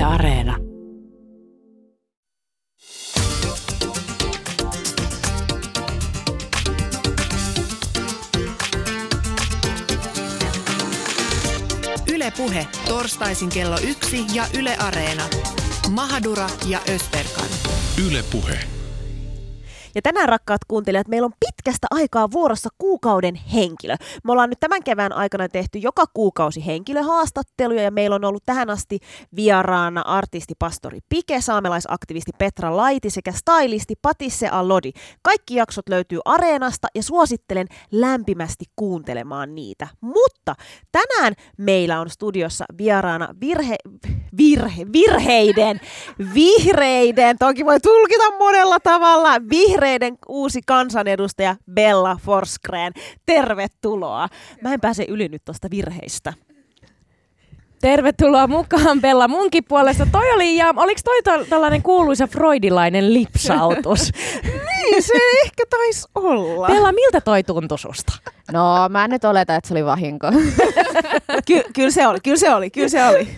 Yle Areena. Yle Puhe, torstaisin kello yksi ja Yle Areena. Mahadura ja Ösberkan. Yle Puhe. Ja tänään rakkaat kuuntelijat, meillä on pitkästä aikaa vuorossa kuukauden henkilö. Me ollaan nyt tämän kevään aikana tehty joka kuukausi henkilöhaastatteluja ja meillä on ollut tähän asti vieraana artisti Pastori Pike, saamelaisaktivisti Petra Laiti sekä stylisti Patisse Allodi. Kaikki jaksot löytyy Areenasta ja suosittelen lämpimästi kuuntelemaan niitä. Mutta tänään meillä on studiossa vieraana virhe, virhe, virheiden, vihreiden, toki voi tulkita monella tavalla, vihreiden uusi kansanedustaja Bella Forsgren. Tervetuloa. Mä en pääse yli nyt tuosta virheistä. Tervetuloa mukaan Bella munkin puolesta. Toi oli, ja oliko toi to, tällainen kuuluisa freudilainen lipsautus? Niin, se ehkä taisi olla. Bella, miltä toi tuntui susta? No, mä en nyt oleta, että se oli vahinko. Ky- kyllä se oli, kyllä se oli, kyllä se oli.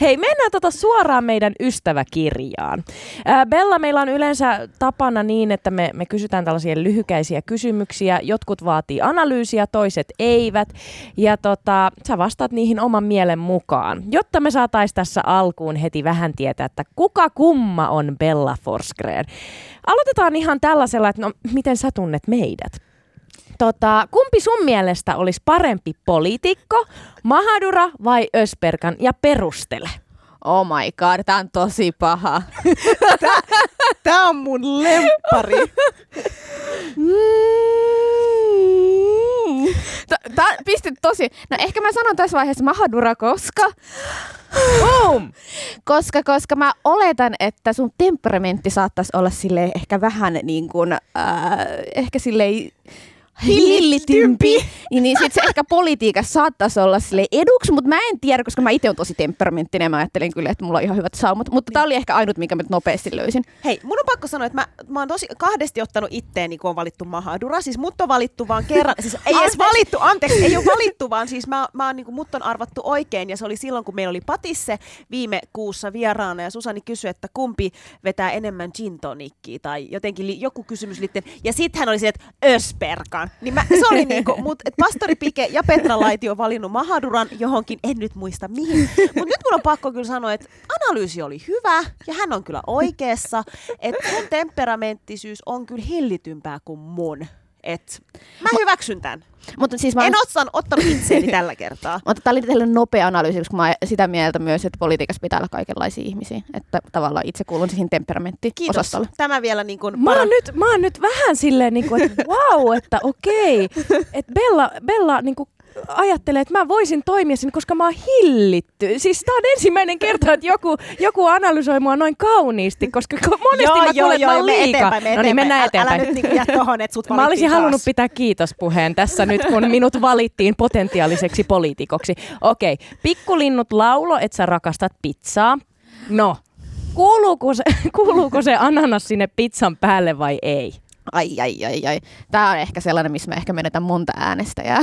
Hei, mennään tota suoraan meidän ystäväkirjaan. Ää, Bella, meillä on yleensä tapana niin, että me, me kysytään tällaisia lyhykäisiä kysymyksiä. Jotkut vaatii analyysiä, toiset eivät. Ja tota, sä vastaat niihin oman mielen mukaan. Jotta me saatais tässä alkuun heti vähän tietää, että kuka kumma on Bella Forsgren. Aloitetaan ihan tällaisella, että no, miten sä tunnet meidät? Tota, kumpi sun mielestä olisi parempi poliitikko, Mahadura vai Ösperkan? Ja perustele. Oh my god, tää on tosi paha. Tää on mun lemppari. T- Tää pistit tosi... No ehkä mä sanon tässä vaiheessa Mahadura, koska... Boom! Koska, koska mä oletan, että sun temperamentti saattaisi olla sille ehkä vähän niin kuin... Äh, ehkä silleen hillitympi, niin, niin sit se ehkä politiikassa saattaisi olla sille eduksi, mutta mä en tiedä, koska mä itse on tosi temperamenttinen mä ajattelin kyllä, että mulla on ihan hyvät saumat, mutta tää oli ehkä ainut, minkä mä nyt nopeasti löysin. Hei, mun on pakko sanoa, että mä, mä oon tosi kahdesti ottanut itteeni, kun on valittu Mahadura. Siis mut on valittu vaan kerran. Siis ei edes valittu, anteeksi, ei ole valittu, vaan siis mä, mä oon niin kuin, mut on arvattu oikein. Ja se oli silloin, kun meillä oli Patisse viime kuussa vieraana ja Susani kysyi, että kumpi vetää enemmän gin tonikkiä tai jotenkin li, joku kysymys liittyen. Ja sitten hän oli se, että Ösperkan. Niin mä, se oli niinku, mut et Pastori Pike ja Petra Laiti on valinnut Mahaduran johonkin, en nyt muista mihin. Mutta nyt mun on pakko kyllä sanoa, että analyysi oli hyvä ja hän on kyllä oikeassa. Että sun temperamenttisyys on kyllä hillitympää kuin mun. Et mä hyväksyn tämän. Mutta siis mä En otsan, ottanut itseäni tällä kertaa. mutta tämä oli tällainen nopea analyysi, koska mä oon sitä mieltä myös, että politiikassa pitää olla kaikenlaisia ihmisiä. Että tavallaan itse kuulun siihen Kiitos. temperamentiosastolle. Tämä vielä niin kuin Mä oon, nyt, mä oon nyt vähän silleen, niin kuin, että wow, että okei. Että Bella, Bella niin kuin ajattelee, että mä voisin toimia sinne, koska mä oon hillitty. Siis tää on ensimmäinen kerta, että joku, joku analysoi mua noin kauniisti, koska ko- monesti mä kuulen, että mä liikaa. no niin, mennään Älä- eteenpäin. Älä nyt niin jää tohon, että sut Mä olisin taas. halunnut pitää kiitospuheen tässä nyt, kun minut valittiin potentiaaliseksi poliitikoksi. Okei, pikkulinnut laulo, että sä rakastat pizzaa. No, kuuluuko se, kuuluuko se ananas sinne pizzan päälle vai ei? Ai, ai, ai, ai. Tämä on ehkä sellainen, missä mä ehkä menetän monta äänestäjää.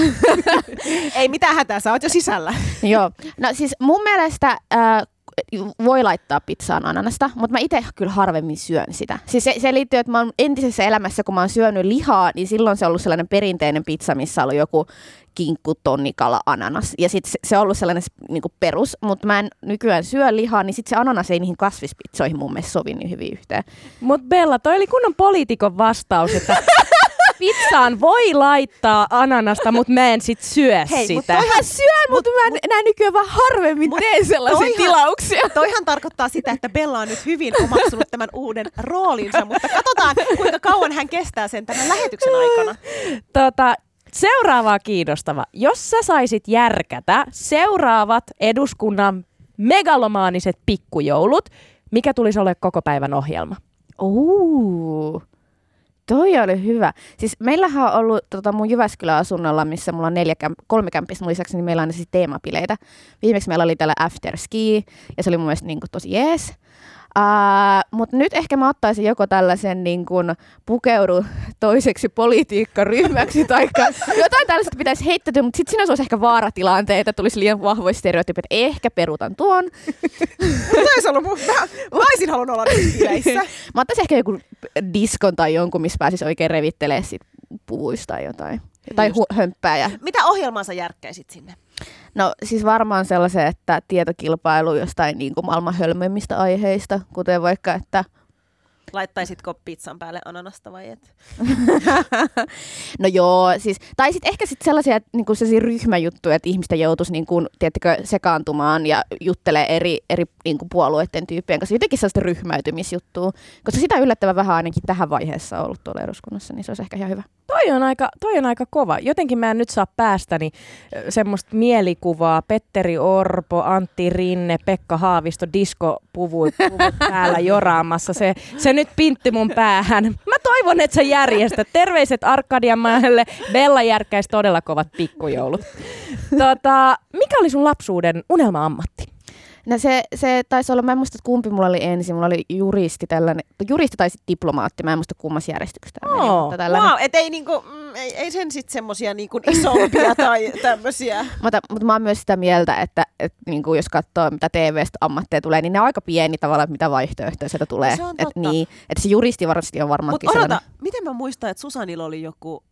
Ei mitään hätää, sä oot jo sisällä. Joo. No siis mun mielestä äh, voi laittaa pizzaan ananasta, mutta mä itse kyllä harvemmin syön sitä. Siis se, se liittyy, että mä oon entisessä elämässä, kun mä oon syönyt lihaa, niin silloin se on ollut sellainen perinteinen pizza, missä on ollut joku kinkku, tonnikala, ananas. Ja sitten se, se on ollut sellainen niin perus, mutta mä en nykyään syö lihaa, niin sitten se ananas ei niihin kasvispizzoihin mun mielestä sovi niin hyvin yhteen. Mut Bella, toi oli kunnon poliitikon vastaus, että pizzaan voi laittaa ananasta, mutta mä en sit syö Hei, mut sitä. toihan- Mä syön, mutta mä mut, näin nykyään vaan harvemmin Mut teen sellaisia toihan- tilauksia. Toihan tarkoittaa sitä, että Bella on nyt hyvin omaksunut tämän uuden roolinsa, mutta katsotaan, kuinka kauan hän kestää sen tämän lähetyksen aikana. Tota, seuraavaa kiinnostava. Jos sä saisit järkätä seuraavat eduskunnan megalomaaniset pikkujoulut, mikä tulisi olla koko päivän ohjelma? Ooh. Toi oli hyvä. Siis meillähän on ollut tota, mun Jyväskylän asunnolla, missä mulla on neljä kolme mun lisäksi, niin meillä on siis teemapileitä. Viimeksi meillä oli täällä after ski, ja se oli mun mielestä niin kuin, tosi jees. Uh, Mutta nyt ehkä mä ottaisin joko tällaisen niin kun, pukeudu toiseksi politiikkaryhmäksi tai jotain tällaista pitäisi heittäytyä, mutta sitten siinä olisi ehkä vaaratilanteita, tulisi liian vahvoja stereotypit. Ehkä perutan tuon. Mä, ollut, mä, mä olisin halunnut olla Mä ottaisin ehkä joku diskon tai jonkun, missä pääsisi oikein revittelee sit puvuista tai jotain. Tai hu- hömppää. Ja... Mitä ohjelmaa sä järkkäisit sinne? No siis varmaan sellaisen, että tietokilpailu jostain niin kuin maailman hölmöimmistä aiheista, kuten vaikka, että Laittaisitko pizzan päälle ananasta vai et? no joo, siis, tai sitten ehkä sit sellaisia, niin kuin sellaisia ryhmäjuttuja, että ihmisten joutuisi niin kuin, tiedättekö, sekaantumaan ja juttelee eri, eri niin kuin puolueiden tyyppien kanssa. Jotenkin sellaista ryhmäytymisjuttua, koska sitä yllättävän vähän ainakin tähän vaiheessa on ollut tuolla eduskunnassa, niin se olisi ehkä ihan hyvä. Toi on aika, toi on aika kova. Jotenkin mä en nyt saa päästäni semmoista mielikuvaa. Petteri Orpo, Antti Rinne, Pekka Haavisto, diskopuvut puvut päällä joraamassa. Se, se nyt pintti mun päähän. Mä toivon, että sä järjestät. Terveiset Arkadianmäelle. Bella järkkäisi todella kovat pikkujoulut. Tota, mikä oli sun lapsuuden unelma-ammatti? No se, se taisi olla, mä en muista, että kumpi mulla oli ensin. Mulla oli juristi tällainen, juristi tai sitten diplomaatti. Mä en muista kummassa järjestyksessä tämä oh, mutta tällainen. Wow, et ei, niinku, mm, ei, ei sen sitten semmosia niinku isompia tai tämmöisiä. mutta, mutta mä oon myös sitä mieltä, että, että niinku, jos katsoo mitä TV-stä ammatteja tulee, niin ne on aika pieni tavalla, mitä vaihtoehtoja sieltä tulee. Se on totta. Et, niin, että se juristi varmasti on varmaankin Mutta odota, miten mä muistan, että Susanilla oli joku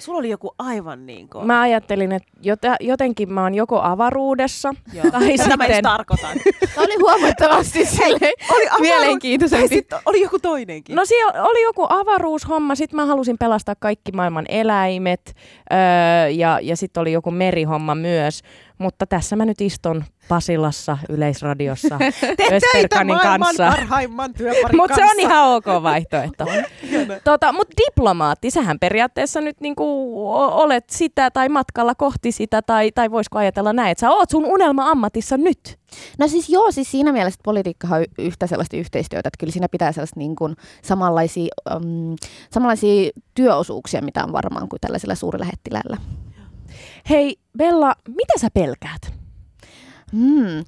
Sulla oli joku aivan niin kuin... Mä ajattelin, että jotenkin mä oon joko avaruudessa Joo. tai sitten... mä tarkoitan. oli huomattavasti Hei, oli avaru... mielenkiintoisempi. oli joku toinenkin. No siellä oli joku avaruushomma, sitten mä halusin pelastaa kaikki maailman eläimet öö, ja, ja sitten oli joku merihomma myös. Mutta tässä mä nyt istun Pasilassa Yleisradiossa Ösperkanin kanssa. parhaimman Mutta se on ihan ok vaihtoehto. tota, Mutta diplomaatti, sähän periaatteessa nyt niinku olet sitä tai matkalla kohti sitä, tai, tai voisiko ajatella näin, että sä oot sun unelma-ammatissa nyt. No siis joo, siis siinä mielessä politiikka on yhtä sellaista yhteistyötä, että kyllä siinä pitää sellaista niin kuin samanlaisia, um, samanlaisia työosuuksia, mitä on varmaan kuin tällaisella suurlähettilällä. Hei Bella, mitä sä pelkäät? Hmm.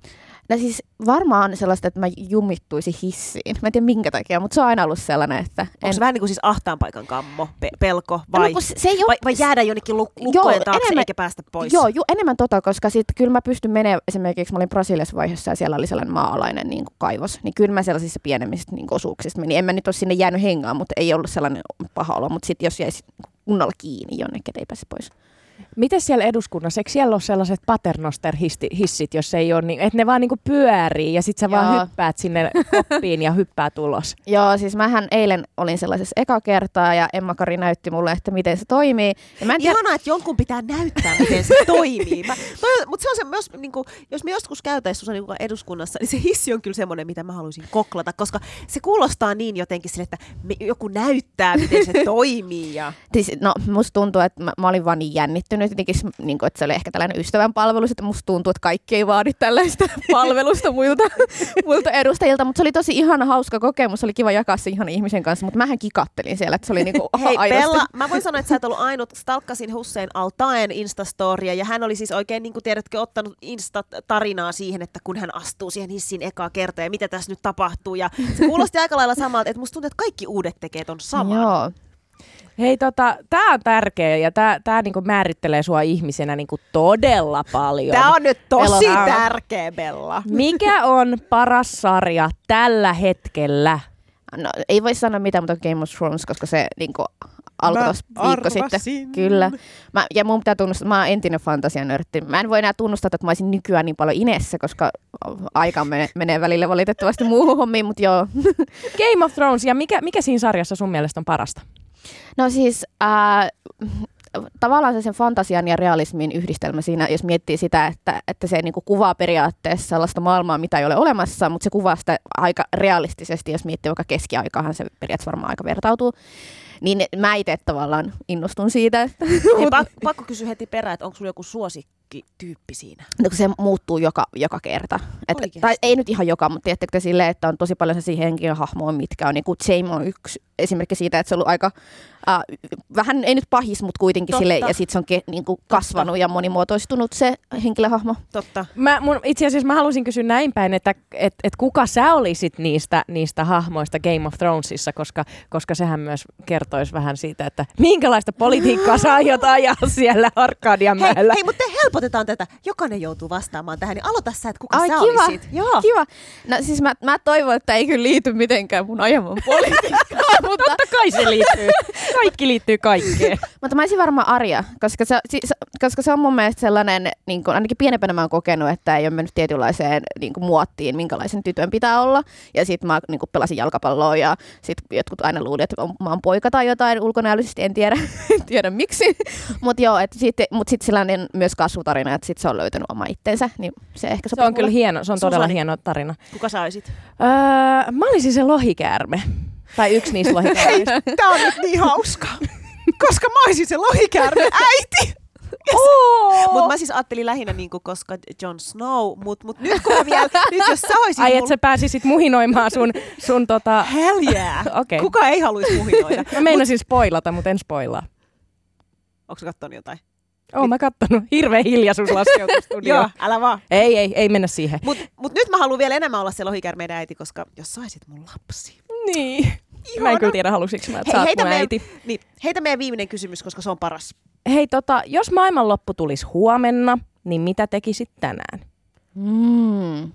No siis varmaan sellaista, että mä jumittuisi hissiin. Mä en tiedä minkä takia, mutta se on aina ollut sellainen, että... En... Onko se vähän niin kuin siis ahtaan paikan kammo, pe- pelko, vai, no, se ei ole... vai, vai jäädä jonnekin luk- lukkojen joo, taakse enemmän, eikä päästä pois? Joo, ju, enemmän tota, koska sitten kyllä mä pystyn menemään, esimerkiksi mä olin Brasiliassa vaiheessa ja siellä oli sellainen maalainen niin kuin kaivos, niin kyllä mä sellaisissa pienemmistä niin kuin osuuksista menin. En mä nyt ole sinne jäänyt hengaan, mutta ei ollut sellainen paha olo, mutta sitten jos jäisi kunnolla kiinni jonnekin, ei pääse pois. Miten siellä eduskunnassa, eikö siellä ole sellaiset paternoster-hissit, jos ei ole, niin, että ne vaan niinku pyörii ja sit sä Joo. vaan hyppäät sinne koppiin ja hyppää tulos? Joo, siis mähän eilen olin sellaisessa eka kertaa ja Emma Kari näytti mulle, että miten se toimii. Ja mä en tiedä... Ihanaa, että jonkun pitää näyttää, miten se toimii. Mä, toi, mutta se on se myös, niin kuin, jos me joskus käytäisiin Susani niin eduskunnassa, niin se hissi on kyllä semmoinen, mitä mä haluaisin koklata, koska se kuulostaa niin jotenkin sille, että me, joku näyttää, miten se toimii. Ja... Siis, no, musta tuntuu, että mä, mä olin vaan niin jännittynyt nyt jotenkin, niin kuin, että se oli ehkä tällainen ystävän palvelus, että musta tuntuu, että kaikki ei vaadi tällaista palvelusta muilta, muilta edustajilta, mutta se oli tosi ihana, hauska kokemus, oli kiva jakaa se ihan ihmisen kanssa, mutta mähän kikattelin siellä, että se oli niin kuin, Hei aidosti. Bella, mä voin sanoa, että sä et ollut ainut, stalkkasin Hussein Altaen Instastoria ja hän oli siis oikein, niin kuin tiedätkö, ottanut Insta-tarinaa siihen, että kun hän astuu siihen hissin ekaa kertaa ja mitä tässä nyt tapahtuu ja se kuulosti aika lailla samalta, että musta tuntuu, että kaikki uudet tekee ton saman. Joo. Hei, tota, tämä on tärkeä ja tämä tää niinku määrittelee sua ihmisenä niinku todella paljon. Tämä on nyt tosi Bella. tärkeä, Bella. Mikä on paras sarja tällä hetkellä? No, ei voi sanoa mitään, mutta Game of Thrones, koska se niinku, alkoi tuossa viikko sitten. Kyllä. Mä, ja mun pitää tunnustaa, että mä oon entinen fantasianörtti. Mä en voi enää tunnustaa, että mä olisin nykyään niin paljon Inessä, koska aika menee, menee välillä valitettavasti muuhun hommiin, mutta joo. Game of Thrones, ja mikä, mikä siinä sarjassa sun mielestä on parasta? No siis äh, tavallaan se sen fantasian ja realismin yhdistelmä siinä, jos miettii sitä, että, että se niin kuin kuvaa periaatteessa sellaista maailmaa, mitä ei ole olemassa, mutta se kuvaa sitä aika realistisesti, jos miettii vaikka keskiaikaahan se periaatteessa varmaan aika vertautuu. Niin mä itse tavallaan innostun siitä. Hei, pakko kysyä heti perään, että onko sulla joku suosikkityyppi siinä? No, se muuttuu joka, joka kerta. Et, tai ei nyt ihan joka, mutta tiedättekö silleen, että on tosi paljon sellaisia henkilöhahmoja, mitkä on, niin kuin Jamie on yksi esimerkki siitä, että se on ollut aika, äh, vähän ei nyt pahis, mutta kuitenkin Totta. sille, ja sitten se on ke, niin kuin kasvanut ja monimuotoistunut se henkilöhahmo. Totta. Mä, mun, itse asiassa mä halusin kysyä näin päin, että et, et kuka sä olisit niistä, niistä hahmoista Game of Thronesissa, koska, koska sehän myös kertoisi vähän siitä, että minkälaista politiikkaa sä aiot ajaa siellä Hei, Arkadianmäellä. hei, mutta helpotetaan tätä. Jokainen joutuu vastaamaan tähän, niin aloita sä, että kuka Ai, sä kiva. olisit. Joo. Kiva. No siis mä, mä toivon, että ei kyllä liity mitenkään mun ajaman politiikkaan, mutta, Totta kai se liittyy. Kaikki liittyy kaikkeen. mutta mä olisin varmaan Arja, koska se, si- se, koska se on mun mielestä sellainen, niin kuin, ainakin pienempänä mä oon kokenut, että ei ole mennyt tietynlaiseen niin kuin, muottiin, minkälaisen tytön pitää olla. Ja sit mä niin kuin, pelasin jalkapalloa ja sit jotkut aina luuli, että mä oon poika tai jotain ulkonäöllisesti, en tiedä, en tiedä miksi. Mutta joo, että sit, mut sit sellainen myös kasvutarina, että sit se on löytänyt oma itsensä, niin se ehkä Se sopii on kyllä mulle. hieno, se on todella Susani. hieno tarina. Kuka sä olisit? Öö, mä olisin se lohikäärme. Tai yksi niistä lohikäärmeistä. Tää on nyt niin hauska. Koska mä olisin se lohikäärme äiti. Oh! Mutta mä siis ajattelin lähinnä niinku, koska Jon Snow, mutta mut nyt kun mä vielä, nyt jos sä olisit Ai, mulla- että sä pääsisit muhinoimaan sun, sun tota... Hell yeah. Okei. Kuka ei haluaisi muhinoida? Mä meinasin spoilata, mutta en spoilaa. Onko sä kattonut jotain? Oon mä kattonut. Hirveä hiljaisuus laskeutui Joo, älä vaan. Ei, ei, ei mennä siihen. Mut, mut nyt mä haluan vielä enemmän olla se lohikärmeiden äiti, koska jos saisit mun lapsi. Niin. Mä Ihana. en kyllä tiedä, halusinko mä, että Hei, heitä, meidän, äiti. niin, heitä meidän viimeinen kysymys, koska se on paras. Hei, tota, jos maailmanloppu tulisi huomenna, niin mitä tekisit tänään? Mm.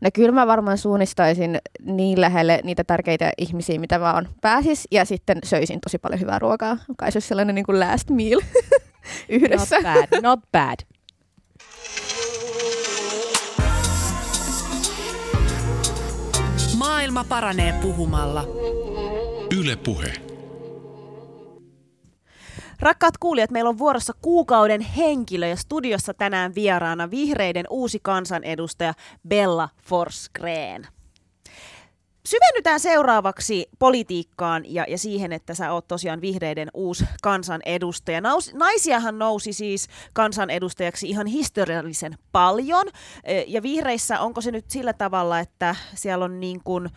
No kyllä mä varmaan suunnistaisin niin lähelle niitä tärkeitä ihmisiä, mitä vaan pääsis, ja sitten söisin tosi paljon hyvää ruokaa. Kai se olisi sellainen niin kuin last meal yhdessä. Not bad, not bad. Maailma paranee puhumalla. Yle Puhe. Rakkaat kuulijat, meillä on vuorossa kuukauden henkilö ja studiossa tänään vieraana vihreiden uusi kansanedustaja Bella Forsgren. Syvennytään seuraavaksi politiikkaan ja, ja siihen, että sä oot tosiaan vihreiden uusi kansanedustaja. Naus, naisiahan nousi siis kansanedustajaksi ihan historiallisen paljon. E, Ja vihreissä onko se nyt sillä tavalla, että siellä on niin kuin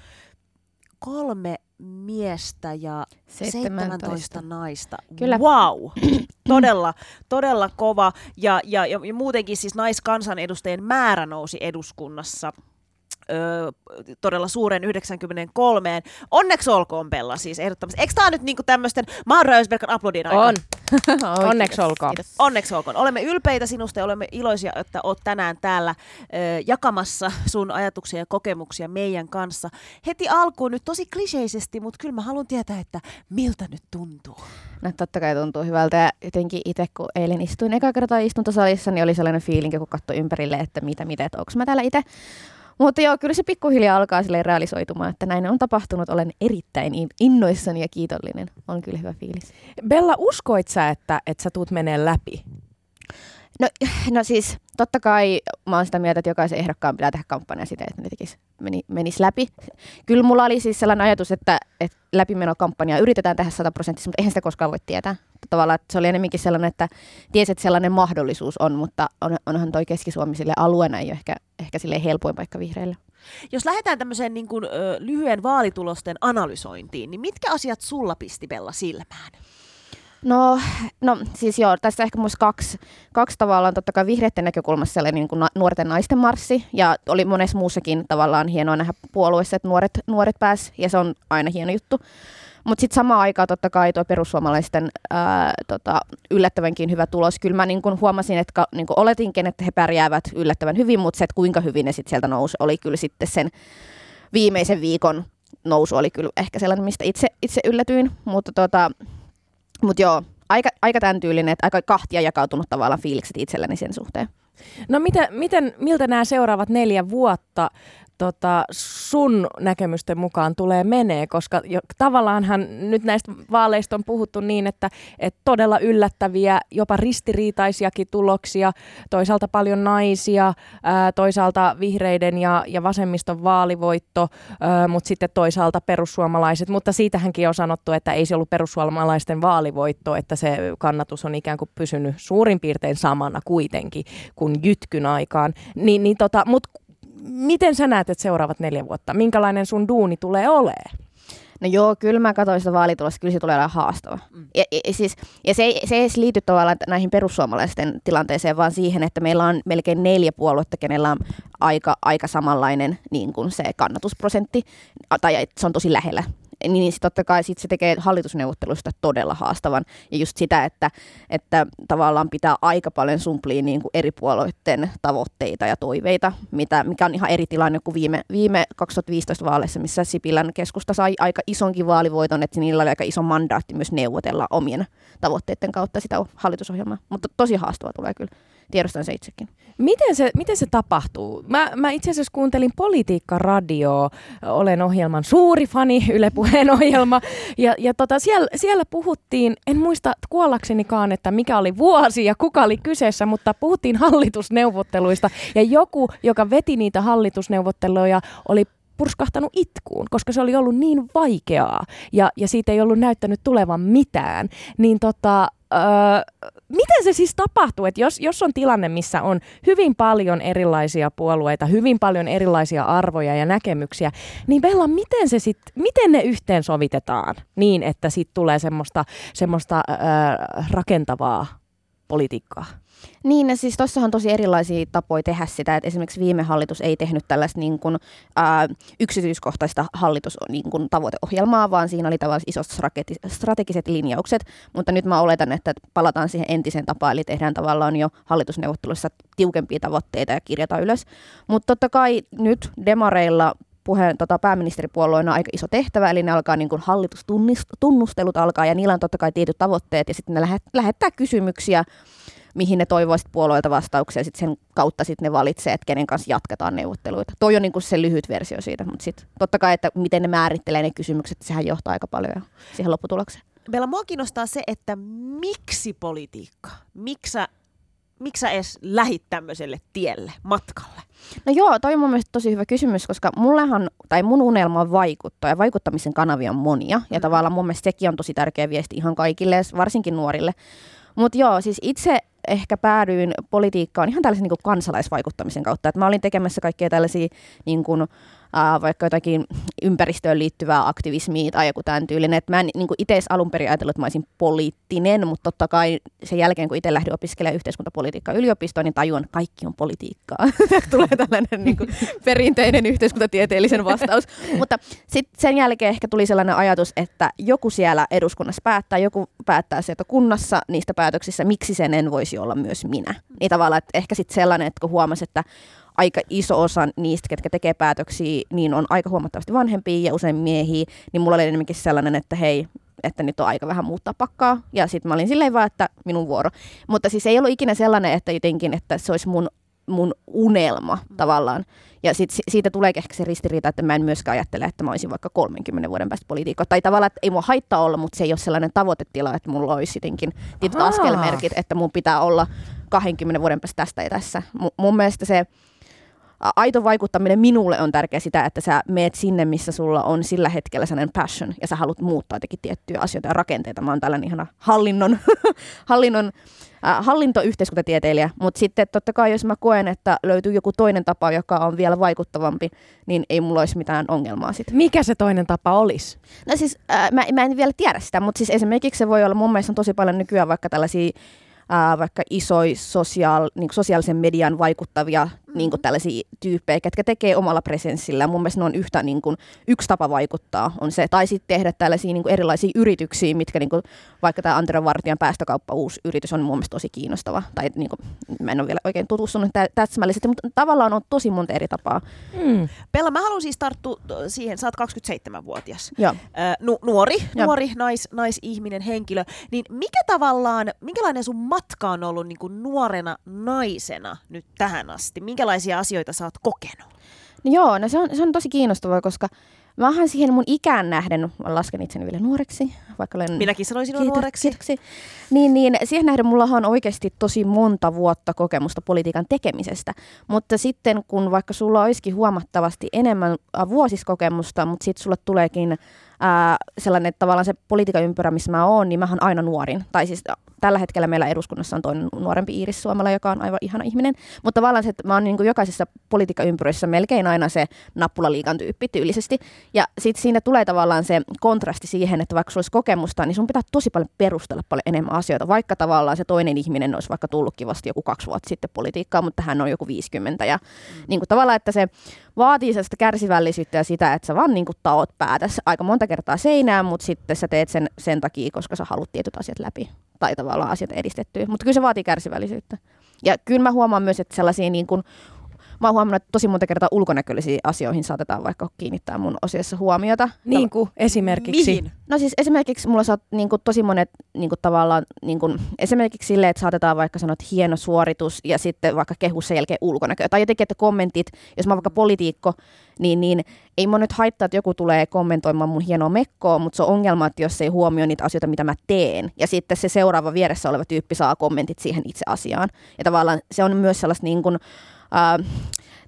kolme miestä ja 17, 17 naista. Kyllä. Wow! todella, todella kova. Ja, ja, ja, ja muutenkin siis naiskansanedustajien määrä nousi eduskunnassa öö, todella suuren 93. Onneksi olkoon Bella siis ehdottomasti. Eikö tämä nyt niinku tämmöisten Mauro Ösberkan aplodin aika? On. Onneksi olkoon. kiitos. Onneksi olkoon. Olemme ylpeitä sinusta ja olemme iloisia, että oot tänään täällä ö, jakamassa sun ajatuksia ja kokemuksia meidän kanssa. Heti alkuun nyt tosi kliseisesti, mutta kyllä mä haluan tietää, että miltä nyt tuntuu. No totta kai tuntuu hyvältä ja jotenkin itse kun eilen istuin eka kertaa istuntosalissa, niin oli sellainen fiilinki, kun katsoi ympärille, että mitä, mitä, että onko mä täällä itse. Mutta joo, kyllä se pikkuhiljaa alkaa silleen realisoitumaan, että näin on tapahtunut. Olen erittäin in- innoissani ja kiitollinen. On kyllä hyvä fiilis. Bella, uskoit sä, että, että sä tuut menee läpi? No, no siis totta kai mä oon sitä mieltä, että jokaisen ehdokkaan pitää tehdä kampanja sitä, että ne tekis, meni, menis läpi. Kyllä mulla oli siis sellainen ajatus, että, että läpimenokampanjaa yritetään tehdä sataprosenttisesti, mutta eihän sitä koskaan voi tietää. Tavallaan että se oli enemmänkin sellainen, että tiesi, että sellainen mahdollisuus on, mutta on, onhan toi Keski-Suomi sille alueena ei ole ehkä, ehkä sille helpoin paikka vihreille. Jos lähdetään tämmöiseen niin kuin, ö, lyhyen vaalitulosten analysointiin, niin mitkä asiat sulla pisti Bella silmään? No, no siis joo, tässä ehkä myös kaksi, kaksi tavallaan totta kai vihreiden näkökulmassa sellainen niin kuin nuorten naisten marssi ja oli monessa muussakin tavallaan hienoa nähdä puolueessa, että nuoret, nuoret pääs ja se on aina hieno juttu. Mutta sitten samaan aikaan totta kai tuo perussuomalaisten ää, tota, yllättävänkin hyvä tulos. Kyllä mä niin kun huomasin, että ka, niin kun oletinkin, että he pärjäävät yllättävän hyvin, mutta se, että kuinka hyvin ne sitten sieltä nousi, oli kyllä sitten sen viimeisen viikon nousu oli kyllä ehkä sellainen, mistä itse, itse yllätyin. Mutta tota, mut joo, aika, aika tämän tyylinen, että aika kahtia jakautunut tavallaan fiilikset itselläni sen suhteen. No miten, miten, miltä nämä seuraavat neljä vuotta tota, sun näkemysten mukaan tulee menee, koska jo, tavallaanhan nyt näistä vaaleista on puhuttu niin, että, että todella yllättäviä, jopa ristiriitaisiakin tuloksia, toisaalta paljon naisia, ää, toisaalta vihreiden ja, ja vasemmiston vaalivoitto, mutta sitten toisaalta perussuomalaiset, mutta siitähänkin on sanottu, että ei se ollut perussuomalaisten vaalivoitto, että se kannatus on ikään kuin pysynyt suurin piirtein samana kuitenkin kuin jytkyn aikaan, niin, niin tota, mutta miten sä näet, että seuraavat neljä vuotta, minkälainen sun duuni tulee olemaan? No joo, kyllä mä katsoin sitä vaalitulosta, kyllä se tulee olemaan haastava. Mm. Ja, ja, siis, ja se, ei, se ei edes liity tavallaan näihin perussuomalaisten tilanteeseen, vaan siihen, että meillä on melkein neljä puoluetta, kenellä on aika, aika samanlainen niin kuin se kannatusprosentti, tai se on tosi lähellä niin, niin totta kai sit se tekee hallitusneuvotteluista todella haastavan. Ja just sitä, että, että tavallaan pitää aika paljon sumplia niin kuin eri puolueiden tavoitteita ja toiveita, mitä, mikä on ihan eri tilanne kuin viime, viime 2015 vaaleissa, missä Sipilän keskusta sai aika isonkin vaalivoiton, että niillä oli aika iso mandaatti myös neuvotella omien tavoitteiden kautta sitä hallitusohjelmaa. Mutta tosi haastava tulee kyllä tiedostan se itsekin. Miten se, miten se tapahtuu? Mä, mä itse asiassa kuuntelin Politiikka-radioa, olen ohjelman suuri fani, Yle Puheen ohjelma, ja, ja tota, siellä, siellä puhuttiin, en muista kuollaksenikaan, että mikä oli vuosi ja kuka oli kyseessä, mutta puhuttiin hallitusneuvotteluista, ja joku, joka veti niitä hallitusneuvotteluja, oli purskahtanut itkuun, koska se oli ollut niin vaikeaa ja, ja siitä ei ollut näyttänyt tulevan mitään. Niin tota, öö, miten se siis tapahtuu, että jos, jos on tilanne, missä on hyvin paljon erilaisia puolueita, hyvin paljon erilaisia arvoja ja näkemyksiä, niin Bella, miten, se sit, miten ne yhteensovitetaan niin, että siitä tulee semmoista, semmoista öö, rakentavaa politiikkaa? Niin, ja siis tuossahan on tosi erilaisia tapoja tehdä sitä, että esimerkiksi viime hallitus ei tehnyt tällaista niin kuin, ää, yksityiskohtaista hallitus niin kuin, tavoiteohjelmaa, vaan siinä oli tavallaan isot strategiset linjaukset, mutta nyt mä oletan, että palataan siihen entiseen tapaan, eli tehdään tavallaan jo hallitusneuvotteluissa tiukempia tavoitteita ja kirjataan ylös. Mutta totta kai nyt demareilla puheen, tota, pääministeripuolueena aika iso tehtävä, eli ne alkaa niin hallitustunnustelut alkaa, ja niillä on totta kai tietyt tavoitteet, ja sitten ne lähet, lähettää kysymyksiä mihin ne toivoisit puolueilta vastauksia, sitten sen kautta sitten ne valitsee, että kenen kanssa jatketaan neuvotteluita. Toi on niin kuin se lyhyt versio siitä, mutta sitten totta kai, että miten ne määrittelee ne kysymykset, sehän johtaa aika paljon siihen lopputulokseen. Meillä mua kiinnostaa se, että miksi politiikka? Miksi miksi sä edes lähit tämmöiselle tielle, matkalle? No joo, toi on mun mielestä tosi hyvä kysymys, koska mullehan, tai mun unelma on vaikuttaa, ja vaikuttamisen kanavia on monia, ja mm. tavallaan mun mielestä sekin on tosi tärkeä viesti ihan kaikille, varsinkin nuorille. Mutta joo, siis itse ehkä päädyin politiikkaan ihan tällaisen niin kansalaisvaikuttamisen kautta. Että mä olin tekemässä kaikkea tällaisia niin kuin, äh, vaikka jotakin ympäristöön liittyvää aktivismia tai joku tämän tyylinen. Että mä en niin itse alun perin ajatellut, että mä olisin poliittinen, mutta totta kai sen jälkeen, kun itse lähdin opiskelemaan yhteiskuntapolitiikkaa yliopistoon, niin tajuan, että kaikki on politiikkaa. Tulee tällainen niin kuin, perinteinen yhteiskuntatieteellisen vastaus. mutta sitten sen jälkeen ehkä tuli sellainen ajatus, että joku siellä eduskunnassa päättää, joku päättää sieltä kunnassa niistä päätöksissä, miksi sen en voisi olla myös minä. Niin tavallaan, että ehkä sitten sellainen, että kun huomasi, että aika iso osa niistä, ketkä tekee päätöksiä, niin on aika huomattavasti vanhempia ja usein miehiä, niin mulla oli enemmänkin sellainen, että hei, että nyt on aika vähän muuttaa pakkaa. Ja sitten mä olin silleen vaan, että minun vuoro. Mutta siis ei ollut ikinä sellainen, että jotenkin, että se olisi mun, mun unelma tavallaan. Ja sit, siitä tulee ehkä se ristiriita, että mä en myöskään ajattele, että mä olisin vaikka 30 vuoden päästä poliitikko. Tai tavallaan, että ei mua haittaa olla, mutta se ei ole sellainen tavoitetila, että mulla olisi jotenkin tietyt askelmerkit, että mun pitää olla 20 vuoden päästä tästä ja tässä. M- mun mielestä se aito vaikuttaminen minulle on tärkeä sitä, että sä meet sinne, missä sulla on sillä hetkellä sellainen passion ja sä haluat muuttaa jotenkin tiettyjä asioita ja rakenteita. Mä oon tällainen ihana hallinnon, hallinnon äh, hallintoyhteiskuntatieteilijä, mutta sitten totta kai jos mä koen, että löytyy joku toinen tapa, joka on vielä vaikuttavampi, niin ei mulla olisi mitään ongelmaa sitten. Mikä se toinen tapa olisi? No siis äh, mä, mä en vielä tiedä sitä, mutta siis esimerkiksi se voi olla, mun mielestä on tosi paljon nykyään vaikka tällaisia ää, vaikka isoja sosiaal, niin sosiaalisen median vaikuttavia. Niin kuin tällaisia tyyppejä, ketkä tekee omalla presenssillä. Mun mielestä ne on yhtä niin kuin, yksi tapa vaikuttaa on se, tai sitten tehdä tällaisia niin kuin erilaisia yrityksiä, mitkä niin kuin, vaikka tämä Antero Vartijan päästökauppa uusi yritys on mun mielestä tosi kiinnostava. Tai niin kuin, mä en ole vielä oikein tutustunut täsmällisesti, mutta tavallaan on tosi monta eri tapaa. Mm. Pella, mä haluan siis tarttua siihen, sä oot 27-vuotias. Joo. Äh, nu- nuori, Joo. nuori nais, naisihminen, henkilö. Niin mikä tavallaan, minkälainen sun matka on ollut niin kuin nuorena naisena nyt tähän asti? Minkälaisia asioita sä oot kokenut? No joo, no se on, se on tosi kiinnostavaa, koska mä oon siihen mun ikään nähden, mä lasken itseni vielä nuoreksi, vaikka olen... Minäkin sanoisin kiitos, nuoreksi. Kiitoksi. Niin, niin siihen nähden mulla on oikeasti tosi monta vuotta kokemusta politiikan tekemisestä. Mutta sitten kun vaikka sulla olisikin huomattavasti enemmän vuosiskokemusta, mutta sitten sulla tuleekin ää, sellainen, että tavallaan se politiikan ympyrä, missä mä oon, niin mä oon aina nuorin. Tai siis tällä hetkellä meillä eduskunnassa on toinen nuorempi Iiris Suomala, joka on aivan ihana ihminen. Mutta tavallaan se, että mä oon niin kuin jokaisessa politiikkaympyröissä melkein aina se nappulaliikan tyyppi tyylisesti. Ja sitten siinä tulee tavallaan se kontrasti siihen, että vaikka sulla olisi kokemusta, niin sun pitää tosi paljon perustella paljon enemmän asioita, vaikka tavallaan se toinen ihminen olisi vaikka tullutkin vasta joku kaksi vuotta sitten politiikkaa, mutta hän on joku 50. Ja mm. niin kuin tavallaan, että se vaatii sellaista kärsivällisyyttä ja sitä, että sä vaan niin taot päätäs aika monta kertaa seinään, mutta sitten sä teet sen sen takia, koska sä haluat tietyt asiat läpi tai tavallaan asiat edistettyä. Mutta kyllä se vaatii kärsivällisyyttä. Ja kyllä mä huomaan myös, että sellaisia niin kuin mä oon huomannut, että tosi monta kertaa ulkonäköllisiin asioihin saatetaan vaikka kiinnittää mun osiossa huomiota. Niin kuin esimerkiksi? Mihin? No siis esimerkiksi mulla saat niin kuin, tosi monet niin kuin, tavallaan, niin kuin, esimerkiksi silleen, että saatetaan vaikka sanoa, että hieno suoritus ja sitten vaikka kehu sen jälkeen ulkonäkö. Tai jotenkin, että kommentit, jos mä oon vaikka poliitikko, niin, niin ei mun nyt haittaa, että joku tulee kommentoimaan mun hienoa mekkoa, mutta se on ongelma, että jos ei huomioi niitä asioita, mitä mä teen. Ja sitten se seuraava vieressä oleva tyyppi saa kommentit siihen itse asiaan. Ja tavallaan se on myös sellaista niin kuin,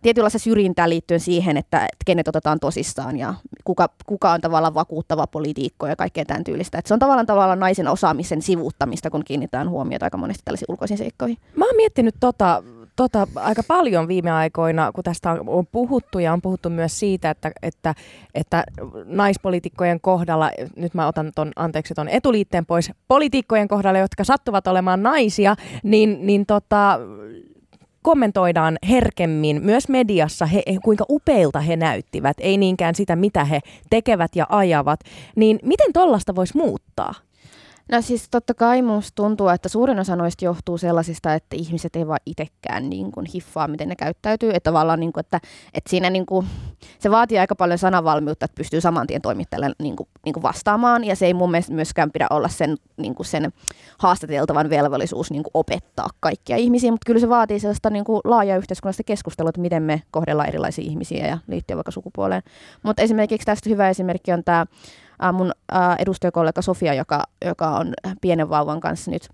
tietynlaista syrjintää liittyen siihen, että, että kenet otetaan tosissaan ja kuka, kuka on tavallaan vakuuttava poliitikko ja kaikkea tämän tyylistä. Että se on tavallaan tavallaan naisen osaamisen sivuuttamista, kun kiinnitetään huomiota aika monesti tällaisiin ulkoisiin seikkoihin. Mä oon miettinyt tota, tota aika paljon viime aikoina, kun tästä on puhuttu ja on puhuttu myös siitä, että, että, että naispolitiikkojen kohdalla, nyt mä otan ton, anteeksi ton etuliitteen pois, poliitikkojen kohdalla, jotka sattuvat olemaan naisia, niin, niin tota, kommentoidaan herkemmin myös mediassa, he, kuinka upeilta he näyttivät, ei niinkään sitä, mitä he tekevät ja ajavat. Niin miten tollasta voisi muuttaa? No siis totta kai musta tuntuu, että suurin osa noista johtuu sellaisista, että ihmiset ei vaan itsekään niin kuin hiffaa, miten ne käyttäytyy. Että tavallaan, niin kuin, että, että siinä niin kuin, se vaatii aika paljon sanavalmiutta, että pystyy saman tien toimittajalle niin kuin, niin kuin vastaamaan. Ja se ei mun mielestä myöskään pidä olla sen, niin kuin sen haastateltavan velvollisuus niin kuin opettaa kaikkia ihmisiä. Mutta kyllä se vaatii sellaista niin kuin laajaa yhteiskunnallista keskustelua, että miten me kohdellaan erilaisia ihmisiä ja liittyen vaikka sukupuoleen. Mutta esimerkiksi tästä hyvä esimerkki on tämä mun edustajakollega Sofia, joka, joka on pienen vauvan kanssa nyt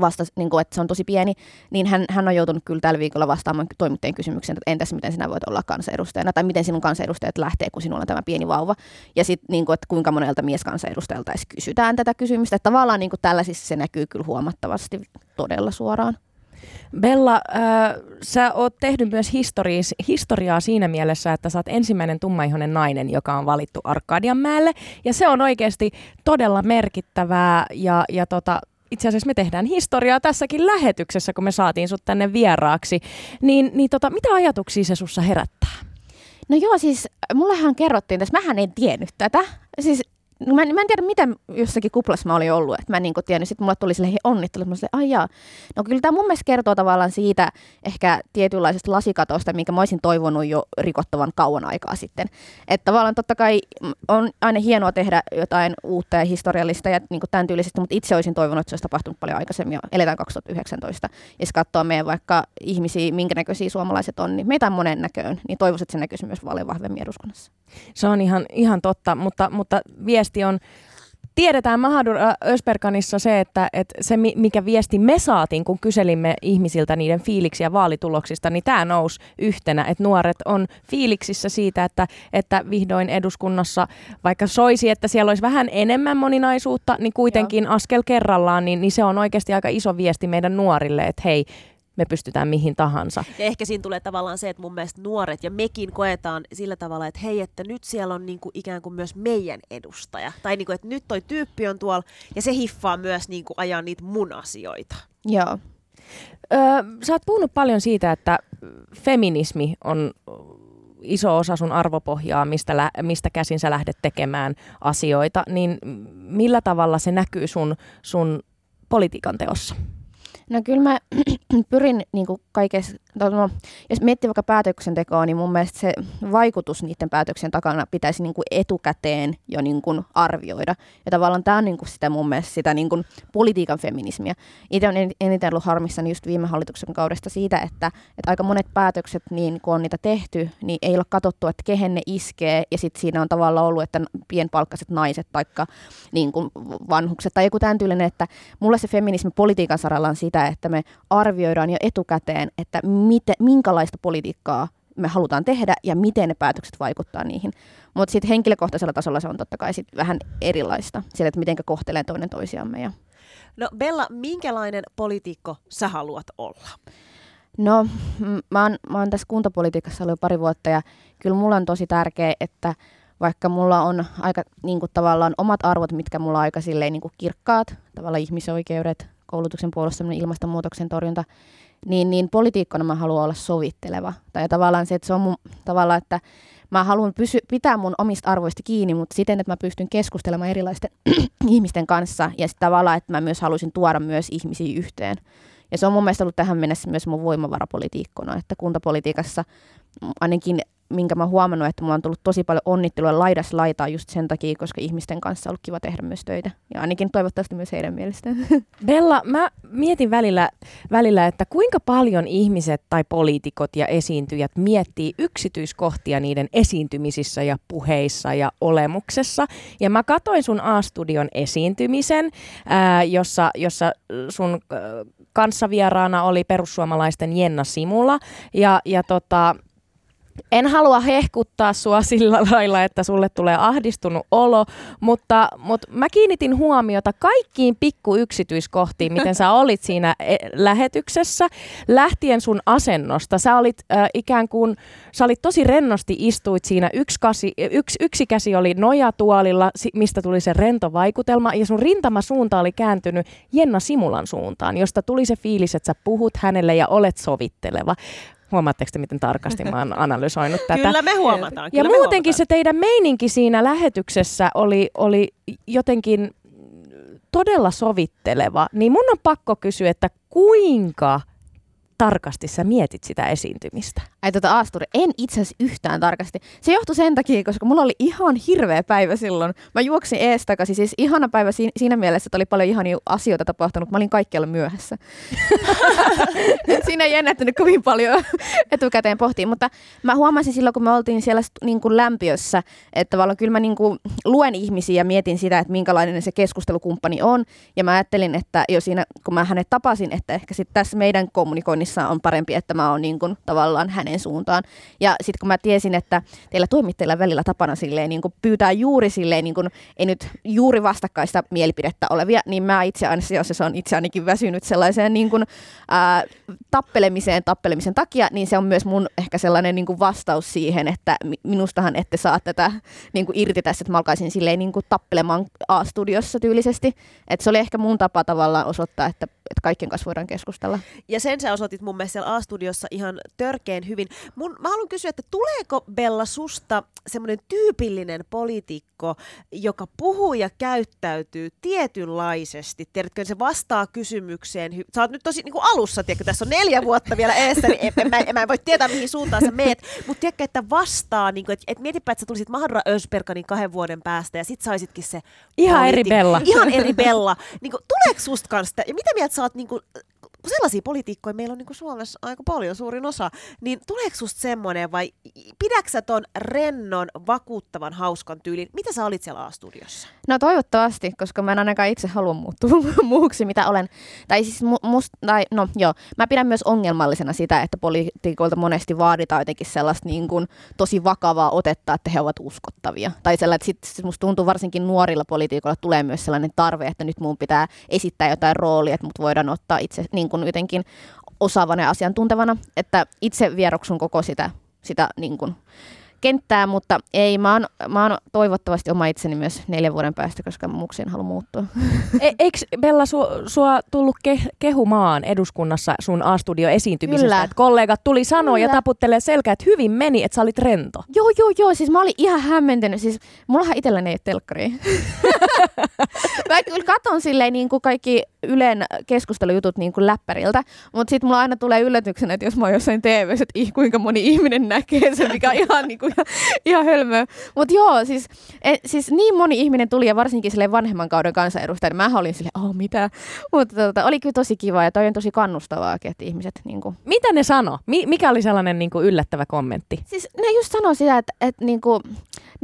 vasta, niin kuin, että se on tosi pieni, niin hän, hän on joutunut kyllä tällä viikolla vastaamaan toimittajien kysymykseen, että entäs miten sinä voit olla kansanedustajana, tai miten sinun kansanedustajat lähtee, kun sinulla on tämä pieni vauva, ja sitten niin kuin, että kuinka monelta mieskansanedustajalta edes kysytään tätä kysymystä, että tavallaan niin kuin tällaisissa se näkyy kyllä huomattavasti todella suoraan. Bella, äh, sä oot tehnyt myös historiis, historiaa siinä mielessä, että sä oot ensimmäinen tummaihoinen nainen, joka on valittu Arkadianmäelle. Ja se on oikeasti todella merkittävää ja, ja tota, itse asiassa me tehdään historiaa tässäkin lähetyksessä, kun me saatiin sut tänne vieraaksi. Niin, niin tota, mitä ajatuksia se sussa herättää? No joo, siis mullehan kerrottiin tässä, mähän en tiennyt tätä. Siis No mä, mä en tiedä, mitä jossakin kuplassa mä olin ollut, että mä en niin tiennyt. Sitten mulle tuli sille onnittelu, mä ai jaa. No kyllä tämä mun mielestä kertoo tavallaan siitä ehkä tietynlaisesta lasikatosta, minkä mä olisin toivonut jo rikottavan kauan aikaa sitten. Että tavallaan totta kai on aina hienoa tehdä jotain uutta ja historiallista ja niin tämän tyylistä, mutta itse olisin toivonut, että se olisi tapahtunut paljon aikaisemmin. Eletään 2019. Ja jos katsoo meidän vaikka ihmisiä, minkä näköisiä suomalaiset on, niin meitä on monen näköön, niin toivoisin, että se näkyisi myös paljon vahvemmin eduskunnassa. Se on ihan, ihan totta, mutta, mutta viesti on tiedetään Mahadur Ösperkanissa se, että, että se mikä viesti me saatiin, kun kyselimme ihmisiltä niiden fiiliksiä vaalituloksista, niin tämä nousi yhtenä, että nuoret on fiiliksissä siitä, että, että vihdoin eduskunnassa, vaikka soisi, että siellä olisi vähän enemmän moninaisuutta, niin kuitenkin Joo. askel kerrallaan, niin, niin se on oikeasti aika iso viesti meidän nuorille, että hei, me pystytään mihin tahansa. Ja ehkä siinä tulee tavallaan se, että mun mielestä nuoret ja mekin koetaan sillä tavalla, että hei, että nyt siellä on niinku ikään kuin myös meidän edustaja. Tai niinku, että nyt toi tyyppi on tuolla ja se hiffaa myös niinku ajaa niitä mun asioita. Joo. Öö, sä oot puhunut paljon siitä, että feminismi on iso osa sun arvopohjaa, mistä, lä- mistä käsin sä lähdet tekemään asioita, niin millä tavalla se näkyy sun, sun politiikan teossa? No kyllä mä pyrin niin kaikessa, no, jos miettii vaikka päätöksentekoa, niin mun mielestä se vaikutus niiden päätöksen takana pitäisi niin kuin etukäteen jo niin kuin arvioida. Ja tavallaan tämä on niin kuin sitä mun mielestä sitä niin kuin politiikan feminismiä. Itse on eniten ollut harmissani just viime hallituksen kaudesta siitä, että, että aika monet päätökset, niin kun on niitä tehty, niin ei ole katsottu, että kehen ne iskee. Ja sitten siinä on tavallaan ollut, että pienpalkkaiset naiset tai niin vanhukset tai joku tämän tyylinen, että mulle se feminismi politiikan saralla on sitä, että me arvioidaan jo etukäteen, että mite, minkälaista politiikkaa me halutaan tehdä ja miten ne päätökset vaikuttaa niihin. Mutta sitten henkilökohtaisella tasolla se on totta kai sit vähän erilaista, sillä että miten kohtelee toinen toisiamme. Ja... No Bella, minkälainen poliitikko sä haluat olla? No, mä oon, mä oon tässä kuntapolitiikassa ollut jo pari vuotta ja kyllä mulla on tosi tärkeää, että vaikka mulla on aika niin kuin, tavallaan omat arvot, mitkä mulla on aika silleen, niin kuin kirkkaat, tavallaan ihmisoikeudet, koulutuksen puolustaminen, ilmastonmuutoksen torjunta, niin, niin politiikkona mä haluan olla sovitteleva. Tai tavallaan se, että se on mun, tavallaan, että mä haluan pysy, pitää mun omista arvoista kiinni, mutta siten, että mä pystyn keskustelemaan erilaisten ihmisten kanssa ja sitten tavallaan, että mä myös haluaisin tuoda myös ihmisiä yhteen. Ja se on mun mielestä ollut tähän mennessä myös mun voimavarapolitiikkona, että kuntapolitiikassa ainakin minkä mä huomannut, että mulla on tullut tosi paljon onnittelua laidas laitaa just sen takia, koska ihmisten kanssa on ollut kiva tehdä myös töitä. Ja ainakin toivottavasti myös heidän mielestään. Bella, mä mietin välillä, välillä, että kuinka paljon ihmiset tai poliitikot ja esiintyjät miettii yksityiskohtia niiden esiintymisissä ja puheissa ja olemuksessa. Ja mä katoin sun A-studion esiintymisen, ää, jossa, jossa sun kanssavieraana oli perussuomalaisten Jenna Simula. Ja, ja tota, en halua hehkuttaa sua sillä lailla, että sulle tulee ahdistunut olo, mutta, mutta mä kiinnitin huomiota kaikkiin pikku yksityiskohtiin, miten sä olit siinä e, lähetyksessä, lähtien sun asennosta. Sä olit äh, ikään kuin, sä olit tosi rennosti istuit siinä, yksi, kasi, yksi, yksi käsi oli nojatuolilla, mistä tuli se rento vaikutelma, ja sun rintamasuunta oli kääntynyt Jenna Simulan suuntaan, josta tuli se fiilis, että sä puhut hänelle ja olet sovitteleva. Huomaatteko te, miten tarkasti mä oon analysoinut tätä? Kyllä me huomataan. Kyllä ja me muutenkin huomataan. se teidän meininki siinä lähetyksessä oli, oli jotenkin todella sovitteleva. Niin mun on pakko kysyä, että kuinka tarkasti sä mietit sitä esiintymistä? Ai tota Aasturi, en itse asiassa yhtään tarkasti. Se johtui sen takia, koska mulla oli ihan hirveä päivä silloin. Mä juoksin ees takaisin, siis ihana päivä siinä, siinä mielessä, että oli paljon ihania asioita tapahtunut. Mä olin kaikkialla myöhässä. siinä ei jännättänyt kovin paljon etukäteen pohtiin, mutta mä huomasin silloin, kun me oltiin siellä niin kuin lämpiössä, että tavallaan kyllä mä niin kuin luen ihmisiä ja mietin sitä, että minkälainen se keskustelukumppani on. Ja mä ajattelin, että jo siinä, kun mä hänet tapasin, että ehkä sitten tässä meidän kommunikoinnissa on parempi, että mä oon niin kuin tavallaan hänen suuntaan. Ja sitten kun mä tiesin, että teillä toimittajilla välillä tapana silleen, niin kuin pyytää juuri silleen, niin kuin, ei nyt juuri vastakkaista mielipidettä olevia, niin mä itse se on itse ainakin väsynyt sellaiseen niin kuin, ää, tappelemiseen tappelemisen takia, niin se on myös mun ehkä sellainen niin kuin vastaus siihen, että minustahan ette saa tätä niin kuin irti tässä, että mä alkaisin silleen niin kuin tappelemaan A-studiossa tyylisesti. Että se oli ehkä mun tapa tavallaan osoittaa, että, että kaikkien kanssa voidaan keskustella. Ja sen sä osoitit mun mielestä siellä A-studiossa ihan törkeen hyvin. Mun, mä haluan kysyä, että tuleeko Bella susta semmoinen tyypillinen poliitikko, joka puhuu ja käyttäytyy tietynlaisesti? Tiedätkö, se vastaa kysymykseen. Sä oot nyt tosi niin kuin alussa, tiedätkö, tässä on neljä vuotta vielä eessä, niin en, en, mä, en, mä en voi tietää, mihin suuntaan sä meet. Mutta tiedätkö, että vastaa, niin kuin, että, että mietipä, että sä tulisit Mahadura Ösperkanin kahden vuoden päästä ja sit saisitkin se Ihan politi- eri Bella. Ihan eri Bella. niin kuin, tuleeko susta kanssa, ja mitä mieltä sä oot niin kuin, kun sellaisia poliitikkoja meillä on niin kuin Suomessa aika paljon, suurin osa, niin tuleeko susta semmoinen vai pidäksä ton rennon, vakuuttavan, hauskan tyylin? Mitä sä olit siellä A-studiossa? No toivottavasti, koska mä en ainakaan itse halua muuttua muuksi, mitä olen. Tai siis mu- must, tai, no joo, mä pidän myös ongelmallisena sitä, että poliitikoilta monesti vaaditaan jotenkin sellaista niin kuin, tosi vakavaa otetta, että he ovat uskottavia. Tai sellainen, että sit, sit musta tuntuu varsinkin nuorilla poliitikoilla tulee myös sellainen tarve, että nyt mun pitää esittää jotain roolia, että mut voidaan ottaa itse niin kuin jotenkin osaavana ja asiantuntevana. Että itse vieroksun koko sitä, sitä niin kuin, kenttää, mutta ei, mä oon, mä oon toivottavasti oma itseni myös neljän vuoden päästä, koska muuksi en halua muuttua. E- eikö Bella su- sua tullut ke- kehumaan eduskunnassa sun A-studio-esiintymisestä? Kyllä. Että kollegat tuli sanoa ja Kyllä. taputtelee selkää, että hyvin meni, että sä olit rento. Joo, joo, joo, siis mä olin ihan hämmentynyt. Siis mullahan itselläni ei ole telkkaria. mä kyllä katon silleen niin kuin kaikki Ylen keskustelujutut niin kuin läppäriltä, mutta sitten mulla aina tulee yllätyksenä, että jos mä oon jossain tv että ih, kuinka moni ihminen näkee sen, mikä on ihan, niin kuin, ihan, hölmöä. Mutta joo, siis, e, siis niin moni ihminen tuli ja varsinkin silleen vanhemman kauden kansanedustaja, niin mä olin silleen, oh mitä. Mutta tota, oli kyllä tosi kiva ja toi on tosi kannustavaa, että ihmiset niin kuin, Mitä ne sano? Mi- mikä oli sellainen niin kuin yllättävä kommentti? Siis ne just sanoo sitä, että, että niinku,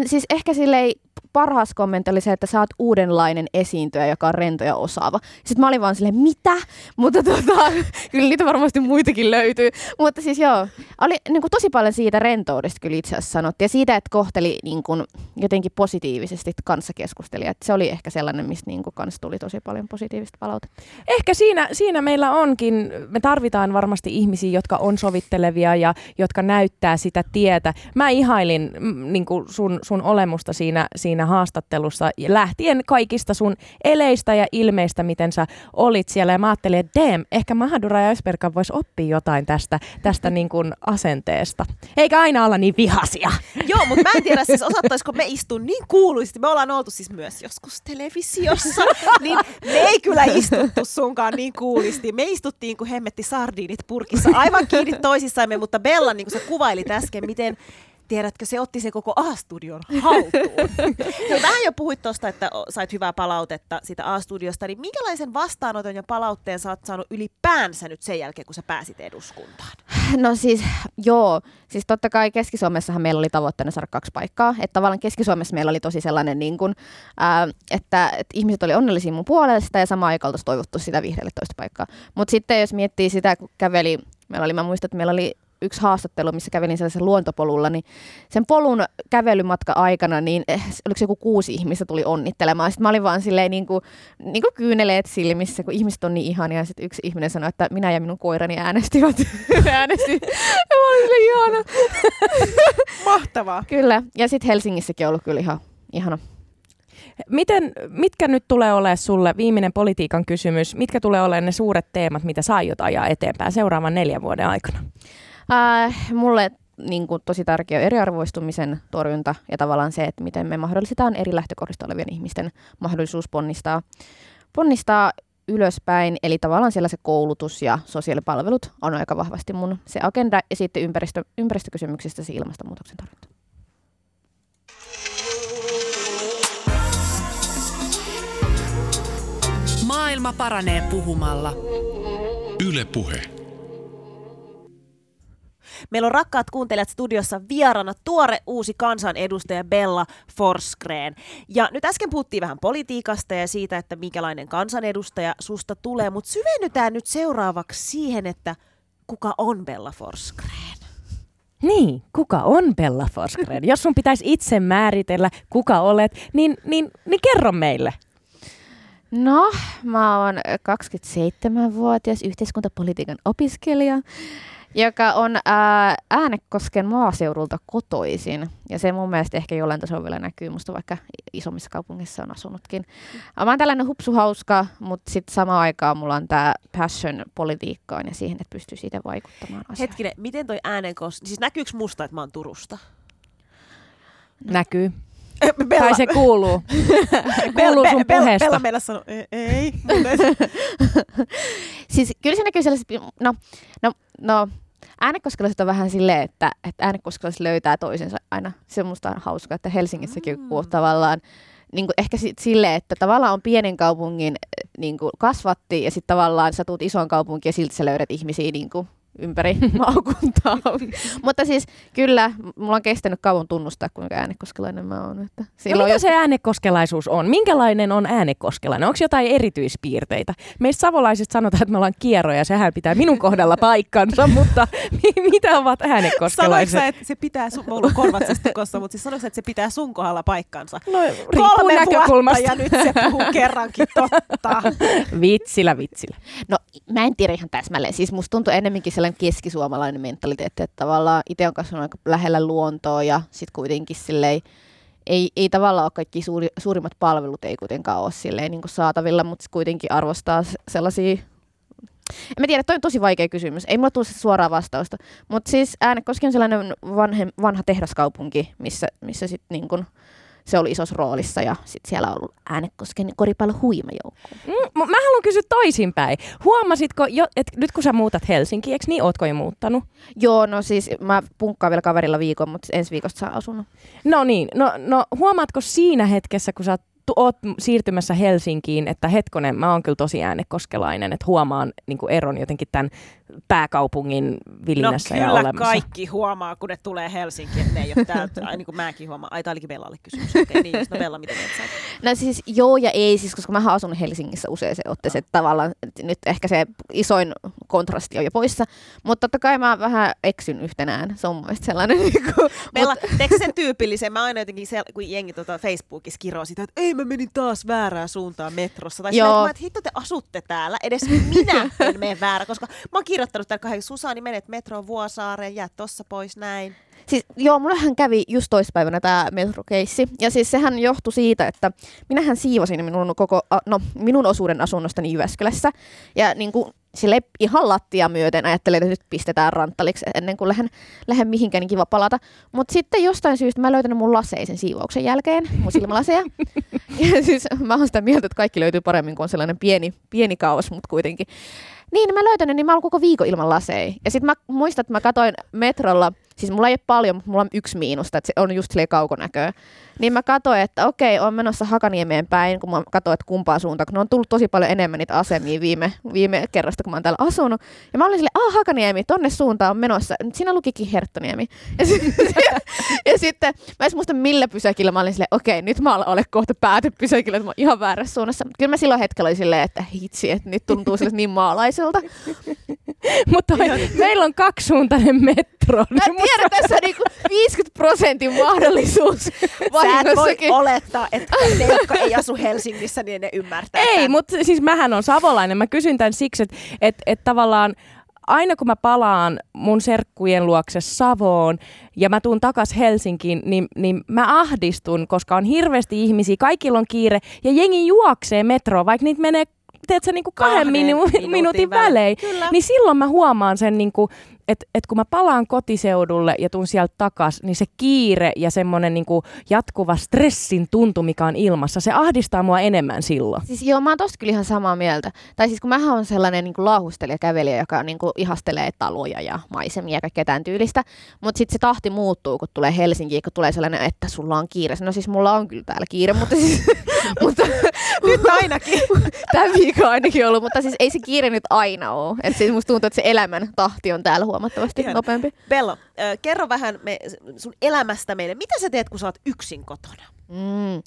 siis ehkä silleen parhaas kommentti oli se, että sä oot uudenlainen esiintyjä, joka on rento ja osaava. Sitten mä olin vaan silleen, mitä? Mutta tota, kyllä niitä varmasti muitakin löytyy. Mutta siis joo, oli niin kuin tosi paljon siitä rentoudesta kyllä itse asiassa sanottiin. Ja siitä, että kohteli niin kuin, jotenkin positiivisesti kanssakeskustelijat. Se oli ehkä sellainen, mistä niin kuin, kanssa tuli tosi paljon positiivista palautetta. Ehkä siinä, siinä meillä onkin, me tarvitaan varmasti ihmisiä, jotka on sovittelevia ja jotka näyttää sitä tietä. Mä ihailin mm, niin kuin sun, sun olemusta siinä, siinä haastattelussa lähtien kaikista sun eleistä ja ilmeistä, miten sä olit siellä. Ja mä ajattelin, että damn, ehkä Mahadura ja Ösperkan voisi oppia jotain tästä, tästä niin kuin asenteesta. Eikä aina olla niin vihasia. Joo, mutta mä en tiedä siis osattaisiko me istua niin kuuluisesti. Me ollaan oltu siis myös joskus televisiossa, niin me ei kyllä istuttu sunkaan niin kuulisti. Me istuttiin kuin hemmetti sardiinit purkissa aivan kiinni toisissamme, mutta Bella, niin kuin sä kuvailit äsken, miten tiedätkö, se otti se koko A-studion haltuun. vähän jo puhuit tuosta, että sait hyvää palautetta sitä A-studiosta, niin minkälaisen vastaanoton ja palautteen sä oot saanut ylipäänsä nyt sen jälkeen, kun sä pääsit eduskuntaan? No siis, joo. Siis totta kai Keski-Suomessahan meillä oli tavoitteena saada kaksi paikkaa. Että tavallaan Keski-Suomessa meillä oli tosi sellainen, niin kuin, ää, että, että ihmiset oli onnellisia mun puolesta ja samaan aikaan oltaisiin toivottu sitä vihreälle toista paikkaa. Mutta sitten jos miettii sitä, kun käveli, meillä oli, mä muistan, että meillä oli yksi haastattelu, missä kävelin sellaisella luontopolulla, niin sen polun kävelymatka aikana, niin eh, oliko se joku kuusi ihmistä tuli onnittelemaan. Sitten mä olin vaan silleen niin kuin, niin kuin kyyneleet silmissä, kun ihmiset on niin ihania. Ja sitten yksi ihminen sanoi, että minä ja minun koirani äänestivät. Äänesti. Ja mä olin silleen ihana. Mahtavaa. Kyllä. Ja sitten Helsingissäkin on ollut kyllä ihan ihana. Miten, mitkä nyt tulee olemaan sulle, viimeinen politiikan kysymys, mitkä tulee olemaan ne suuret teemat, mitä sä aiot ajaa eteenpäin seuraavan neljän vuoden aikana? Äh, mulle niin kuin, tosi tärkeä eriarvoistumisen torjunta ja tavallaan se, että miten me mahdollistetaan eri lähtökohdista olevien ihmisten mahdollisuus ponnistaa, ponnistaa ylöspäin. Eli tavallaan siellä se koulutus ja sosiaalipalvelut on aika vahvasti mun se agenda ja sitten ympäristö, ympäristökysymyksistä se ilmastonmuutoksen torjunta. Maailma paranee puhumalla. Yle Puhe. Meillä on rakkaat kuuntelijat studiossa vieraana tuore uusi kansanedustaja Bella Forsgren. Ja nyt äsken puhuttiin vähän politiikasta ja siitä, että minkälainen kansanedustaja susta tulee, mutta syvennytään nyt seuraavaksi siihen, että kuka on Bella Forsgren? Niin, kuka on Bella Forsgren? Jos sun pitäisi itse määritellä, kuka olet, niin, niin, niin kerro meille. No, mä oon 27-vuotias yhteiskuntapolitiikan opiskelija, joka on ää, Äänekosken maaseudulta kotoisin. Ja se mun mielestä ehkä jollain tasolla vielä näkyy musta, vaikka isommissa kaupungeissa on asunutkin. Mä oon tällainen hupsuhauska, mutta sitten samaan aikaan mulla on tämä passion politiikkaan ja siihen, että pystyy siitä vaikuttamaan asiaan. Hetkinen, miten toi Äänenkos, siis näkyykö musta, että mä oon Turusta? Näkyy. Bella, Tai se kuuluu. kuuluu sun Bella, puheesta. Bella meillä sanoi, "E- ei. siis kyllä se näkyy sellaiset, no, no, no äänekoskelaiset on vähän silleen, että, että äänekoskelaiset löytää toisensa aina. Se on musta hauska, että Helsingissäkin mm. kun tavallaan niin kuin ehkä sit silleen, että tavallaan on pienen kaupungin niin kuin kasvatti ja sitten tavallaan sä tuut isoon kaupunkiin ja silti sä löydät ihmisiä niin kuin ympäri maakuntaa. Mutta siis kyllä, mulla on kestänyt kauan tunnustaa, kuinka äänekoskelainen mä oon. Että No mitä jos- se äänekoskelaisuus on? Minkälainen on äänekoskelainen? Onko jotain erityispiirteitä? Meistä savolaisista sanotaan, että me ollaan kierroja, sehän pitää minun kohdalla paikkansa, mutta mi- mitä ovat Sanoitko äänekoskelaiset? sä, että se pitää, sun, mulla on korvat siis tukossa, mutta siis sanoitko että se pitää sun kohdalla paikkansa? No, riippuu Kolme näkökulmasta. vuotta ja nyt se puhuu kerrankin totta. Vitsillä, vitsillä. No mä en tiedä ihan täsmälleen. Siis musta tuntuu enemmänkin sellainen keskisuomalainen mentaliteetti, että tavallaan itse on kasvanut aika lähellä luontoa ja sitten kuitenkin silleen, ei, ei tavallaan ole kaikki suuri, suurimmat palvelut ei kuitenkaan ole silleen niin saatavilla, mutta kuitenkin arvostaa sellaisia en mä tiedä, toi on tosi vaikea kysymys. Ei mulla tule sitä suoraa vastausta. Mutta siis Äänekoski on sellainen vanhe, vanha tehdaskaupunki, missä, missä sit niin kun se oli isossa roolissa ja sit siellä on ollut Äänekosken koripallon huimajoukko. Mm, mä haluan kysyä toisinpäin. Huomasitko, jo, että nyt kun sä muutat Helsinkiin, eikö niin ootko jo muuttanut? Joo, no siis mä punkkaan vielä kaverilla viikon, mutta ensi viikosta saa asunnon. No niin, no, no huomaatko siinä hetkessä, kun sä tu- oot siirtymässä Helsinkiin, että hetkonen, mä oon kyllä tosi äänekoskelainen, että huomaan niin eron jotenkin tämän pääkaupungin vilinnässä no, ja kyllä olemassa. kaikki huomaa, kun ne tulee Helsinkiin, että ne ei ole täältä. Ai, niin kuin mäkin huomaan. Ai, tää olikin Bellalle kysymys. Okei, niin just. No Bella, mitä? No siis joo ja ei, siis koska mä asun Helsingissä usein otteeseen, että tavallaan että nyt ehkä se isoin kontrasti on jo poissa. Mutta totta kai mä vähän eksyn yhtenään. Se on mun mielestä sellainen. Niin kuin, Bella, teekö sen tyypillisen? Mä aina jotenkin, sel- kun jengi tota Facebookissa kiroo sitä, että ei mä menin taas väärään suuntaan metrossa. Tai Joo. sillä, että hitto te asutte täällä, edes minä en mene väärä, koska mä oon kirjoittanut täällä kahden, Susani menet metroon Vuosaareen, jää tossa pois näin. Siis joo, mullehän kävi just toispäivänä tämä metrokeissi. Ja siis sehän johtui siitä, että minähän siivosin minun, koko, no, minun osuuden asunnostani Jyväskylässä. Ja niin kuin sille ihan lattia myöten ajattelin, että nyt pistetään ranttaliksi ennen kuin lähden, lähden mihinkään, niin kiva palata. Mutta sitten jostain syystä mä löytänyt mun laseisen siivouksen jälkeen, mun silmälaseja. ja siis mä oon sitä mieltä, että kaikki löytyy paremmin, kun on sellainen pieni, pieni kaos, mutta kuitenkin. Niin, mä löytän ne, niin mä oon koko viikon ilman laseja. Ja sitten mä muistan, että mä katoin metrolla, siis mulla ei ole paljon, mutta mulla on yksi miinusta, että se on just silleen kaukonäköä. Niin mä katsoin, että okei, on menossa Hakaniemeen päin, kun mä katsoin, että kumpaan suuntaan, kun ne on tullut tosi paljon enemmän niitä asemia viime, viime kerrasta, kun mä oon täällä asunut. Ja mä olin silleen, ah Hakaniemi, tonne suuntaan on menossa. Nyt siinä lukikin Herttoniemi. Ja, sit, ja sitten mä en muista millä pysäkillä mä olin silleen, okei, nyt mä olen kohta päätepysäkillä, että mä oon ihan väärässä suunnassa. Mut Kyllä mä silloin hetkellä olin silleen, että hitsi, että nyt tuntuu sille niin maalaiselta. Mutta meillä on kaksisuuntainen metro. Mä tiedän, tässä on niinku 50 prosentin mahdollisuus Sä et voi vahingossakin. olettaa, että ne, jotka ei asu Helsingissä, niin ne ymmärtää. Ei, tämän. mutta siis mähän on savolainen. Mä kysyn tämän siksi, että et, et tavallaan aina kun mä palaan mun serkkujen luokse Savoon ja mä tuun takas Helsinkiin, niin, niin mä ahdistun, koska on hirveästi ihmisiä, kaikilla on kiire ja jengi juoksee metroa, vaikka niitä menee teetkö, niin kuin kahden Kahden minu- minuutin minuutin välein. välein, niin silloin mä huomaan sen, niin kuin, että, että kun mä palaan kotiseudulle ja tuun sieltä takas, niin se kiire ja semmoinen niin kuin jatkuva stressin tuntu, mikä on ilmassa, se ahdistaa mua enemmän silloin. Siis joo, mä oon tosta kyllä ihan samaa mieltä. Tai siis kun mähän on sellainen niin laahustelija kävelijä, joka niin kuin ihastelee taloja ja maisemia ja kaikkea tämän tyylistä. Mutta sitten se tahti muuttuu, kun tulee Helsinkiin, kun tulee sellainen, että sulla on kiire. No siis mulla on kyllä täällä kiire, mutta siis... mutta, Nyt ainakin. Tämä viikko ainakin ollut, mutta siis ei se kiire nyt aina ole. Et siis musta tuntuu, että se elämän tahti on täällä huomattavasti Ihana. nopeampi. Bello, äh, kerro vähän me, sun elämästä meille. Mitä sä teet, kun sä oot yksin kotona? Mm.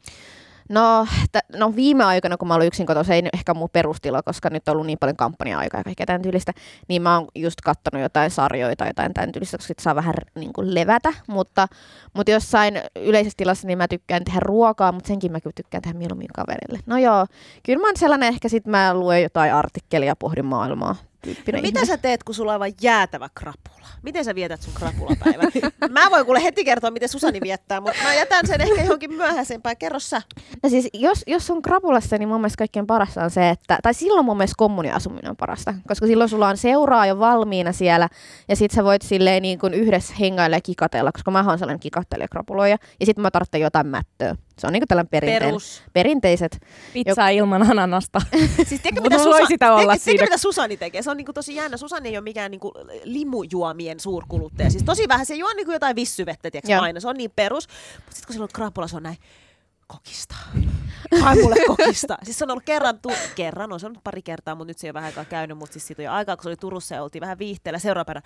No, t- no viime aikoina, kun mä olin yksin kotona, se ei ehkä mun perustila, koska nyt on ollut niin paljon kampanja-aikaa ja kaikkea tämän tyylistä, niin mä oon just kattonut jotain sarjoja tai jotain tämän tyylistä, koska sit saa vähän niin kuin levätä, mutta, mutta jossain yleisessä tilassa niin mä tykkään tehdä ruokaa, mutta senkin mä kyllä tykkään tehdä mieluummin kaverille. No joo, kyllä mä oon sellainen, ehkä sit mä luen jotain artikkelia pohdin maailmaa. Tyyppinen No, mitä sä teet, kun sulla on aivan jäätävä krapula? Miten sä vietät sun krapulapäivän? mä voin kuule heti kertoa, miten Susani viettää, mutta mä jätän sen ehkä johonkin myöhäisempään. Kerro sä. No siis, jos, jos on krapulassa, niin mun mielestä kaikkein parasta on se, että, tai silloin mun mielestä kommuniasuminen on parasta, koska silloin sulla on seuraa jo valmiina siellä, ja sit sä voit silleen niin kuin yhdessä hengailla ja kikatella, koska mä oon sellainen kikattelija krapuloija, ja sit mä tarvitsen jotain mättöä. Se on niin kuin tällainen perinteinen, Perus. perinteiset. Pizzaa ilman ananasta. Siis tiedätkö, mitä, Susa, sitä olla tiedätkö, tiedätkö, mitä Susani tekee? Se on niinku tosi jännä. Susani ei ole mikään niinku limujuomien suurkuluttaja. Siis tosi vähän. Se juo niinku jotain vissyvettä, tiedätkö, aina. Se on niin perus. Mutta sitten kun sillä on krapula, se on näin kokista. Ai mulle kokista. Siis se on ollut kerran, tu- kerran, on se ollut pari kertaa, mutta nyt se ei ole vähän aikaa käynyt, mutta siis siitä on jo aikaa, kun se oli Turussa ja oltiin vähän viihteellä seuraavana.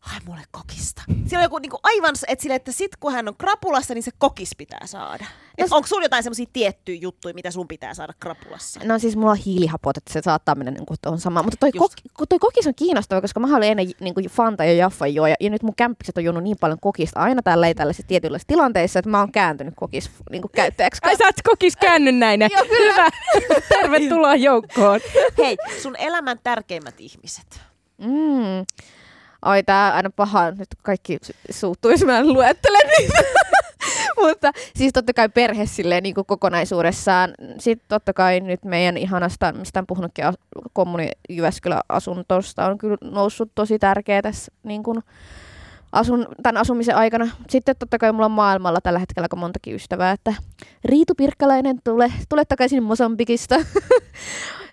Ai mulle kokista. Siellä on joku niinku aivan, että, sille, että sit kun hän on krapulassa, niin se kokis pitää saada. Et onko sulla jotain semmoisia tiettyjä juttuja, mitä sun pitää saada krapulassa? No siis mulla on hiilihapot, että se saattaa mennä niin kuin tuohon samaan. Mutta toi, Just. kok, toi kokis on kiinnostava, koska mä olin ennen niin kuin Fanta ja Jaffa juoja, ja nyt mun kämppikset on juonut niin paljon kokista aina tällä ei tällaisissa tietynlaisissa tilanteissa, että mä oon kääntynyt kokis niin kuin käyttäjäksi. Ai sä oot kokis käänny näin. Hyvä. Tervetuloa joukkoon. Hei, sun elämän tärkeimmät ihmiset. Mm. Oi, tää aina paha. Nyt kaikki su- suuttuu, jos mä luettelen niitä. Mutta siis totta kai perhe silleen niin kuin kokonaisuudessaan. Sitten totta kai nyt meidän ihanasta, mistä on puhunutkin, kommuni Jyväskylän asuntosta on kyllä noussut tosi tärkeä tässä niin kuin asun, tämän asumisen aikana. Sitten totta kai mulla on maailmalla tällä hetkellä aika montakin ystävää, että Riitu Pirkkalainen, tule, tule takaisin Mosambikista.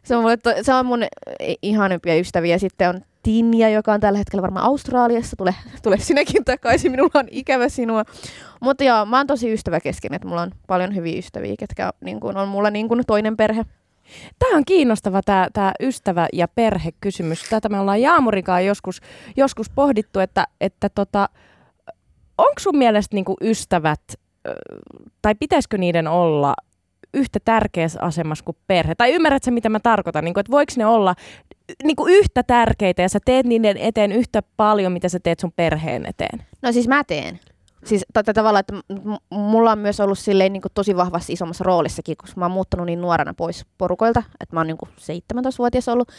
se, on mulle to, se on mun ihanempia ystäviä. Sitten on Tinja, joka on tällä hetkellä varmaan Australiassa. Tule, tule sinäkin takaisin, minulla on ikävä sinua. Mutta joo, mä oon tosi ystäväkeskeinen, että mulla on paljon hyviä ystäviä, ketkä niin kun, on mulla niin kun toinen perhe. Tämä on kiinnostava tämä, tämä ystävä- ja perhekysymys. Tätä me ollaan Jaamurikaan joskus, joskus pohdittu, että, että tota, onko sun mielestä niinku ystävät, tai pitäisikö niiden olla yhtä tärkeässä asemassa kuin perhe? Tai ymmärrätkö, mitä mä tarkoitan? Niin kuin, että voiko ne olla niin kuin yhtä tärkeitä ja sä teet niiden eteen yhtä paljon, mitä sä teet sun perheen eteen? No siis mä teen. Siis tätä tavalla, että mulla on myös ollut silleen niin kuin tosi vahvasti isommassa roolissakin, koska mä oon muuttanut niin nuorena pois porukoilta, että mä oon niin kuin 17-vuotias ollut.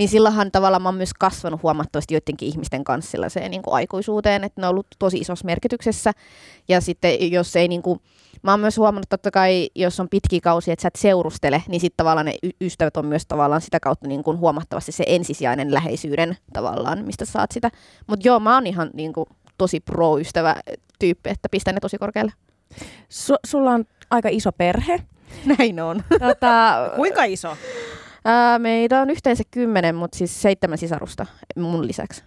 Niin silloinhan tavallaan mä oon myös kasvanut huomattavasti joidenkin ihmisten kanssa sellaiseen niin kuin aikuisuuteen, että ne on ollut tosi isossa merkityksessä. Ja sitten jos ei niin kuin, mä oon myös huomannut totta kai, jos on pitkiä kausia, että sä et seurustele, niin sitten tavallaan ne y- ystävät on myös tavallaan sitä kautta niin kuin huomattavasti se ensisijainen läheisyyden tavallaan, mistä saat sitä. Mutta joo, mä oon ihan niin kuin, tosi pro-ystävä tyyppi, että pistän ne tosi korkealle. Su- sulla on aika iso perhe. Näin on. Tota, Kuinka iso? Ää, meitä on yhteensä kymmenen, mutta siis seitsemän sisarusta mun lisäksi.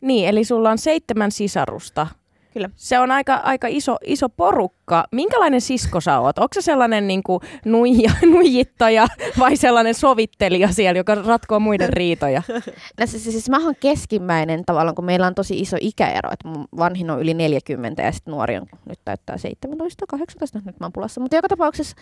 niin, eli sulla on seitsemän sisarusta. Kyllä. Se on aika, aika iso, iso porukka. Minkälainen sisko sä oot? Onko se sellainen niin kuin nuija, nuijittaja vai sellainen sovittelija siellä, joka ratkoo muiden riitoja? No, siis, siis mä oon keskimmäinen tavallaan, kun meillä on tosi iso ikäero, että mun vanhin on yli 40 ja sitten nuori on nyt täyttää 17, 18, nyt mä oon pulassa. Mutta joka tapauksessa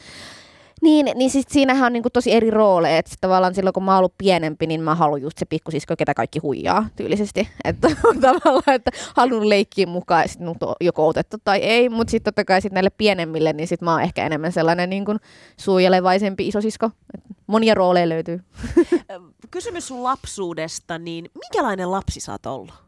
niin, niin siis siinähän on niinku tosi eri rooleja. Että tavallaan silloin, kun mä oon ollut pienempi, niin mä haluan just se pikkusisko, ketä kaikki huijaa tyylisesti. Että tavallaan, että haluan leikkiä mukaan ja sitten joko otettu tai ei. Mutta sitten totta kai sit näille pienemmille, niin sitten mä oon ehkä enemmän sellainen niin kuin suojelevaisempi isosisko. Et monia rooleja löytyy. Kysymys sun lapsuudesta, niin minkälainen lapsi sä oot ollut?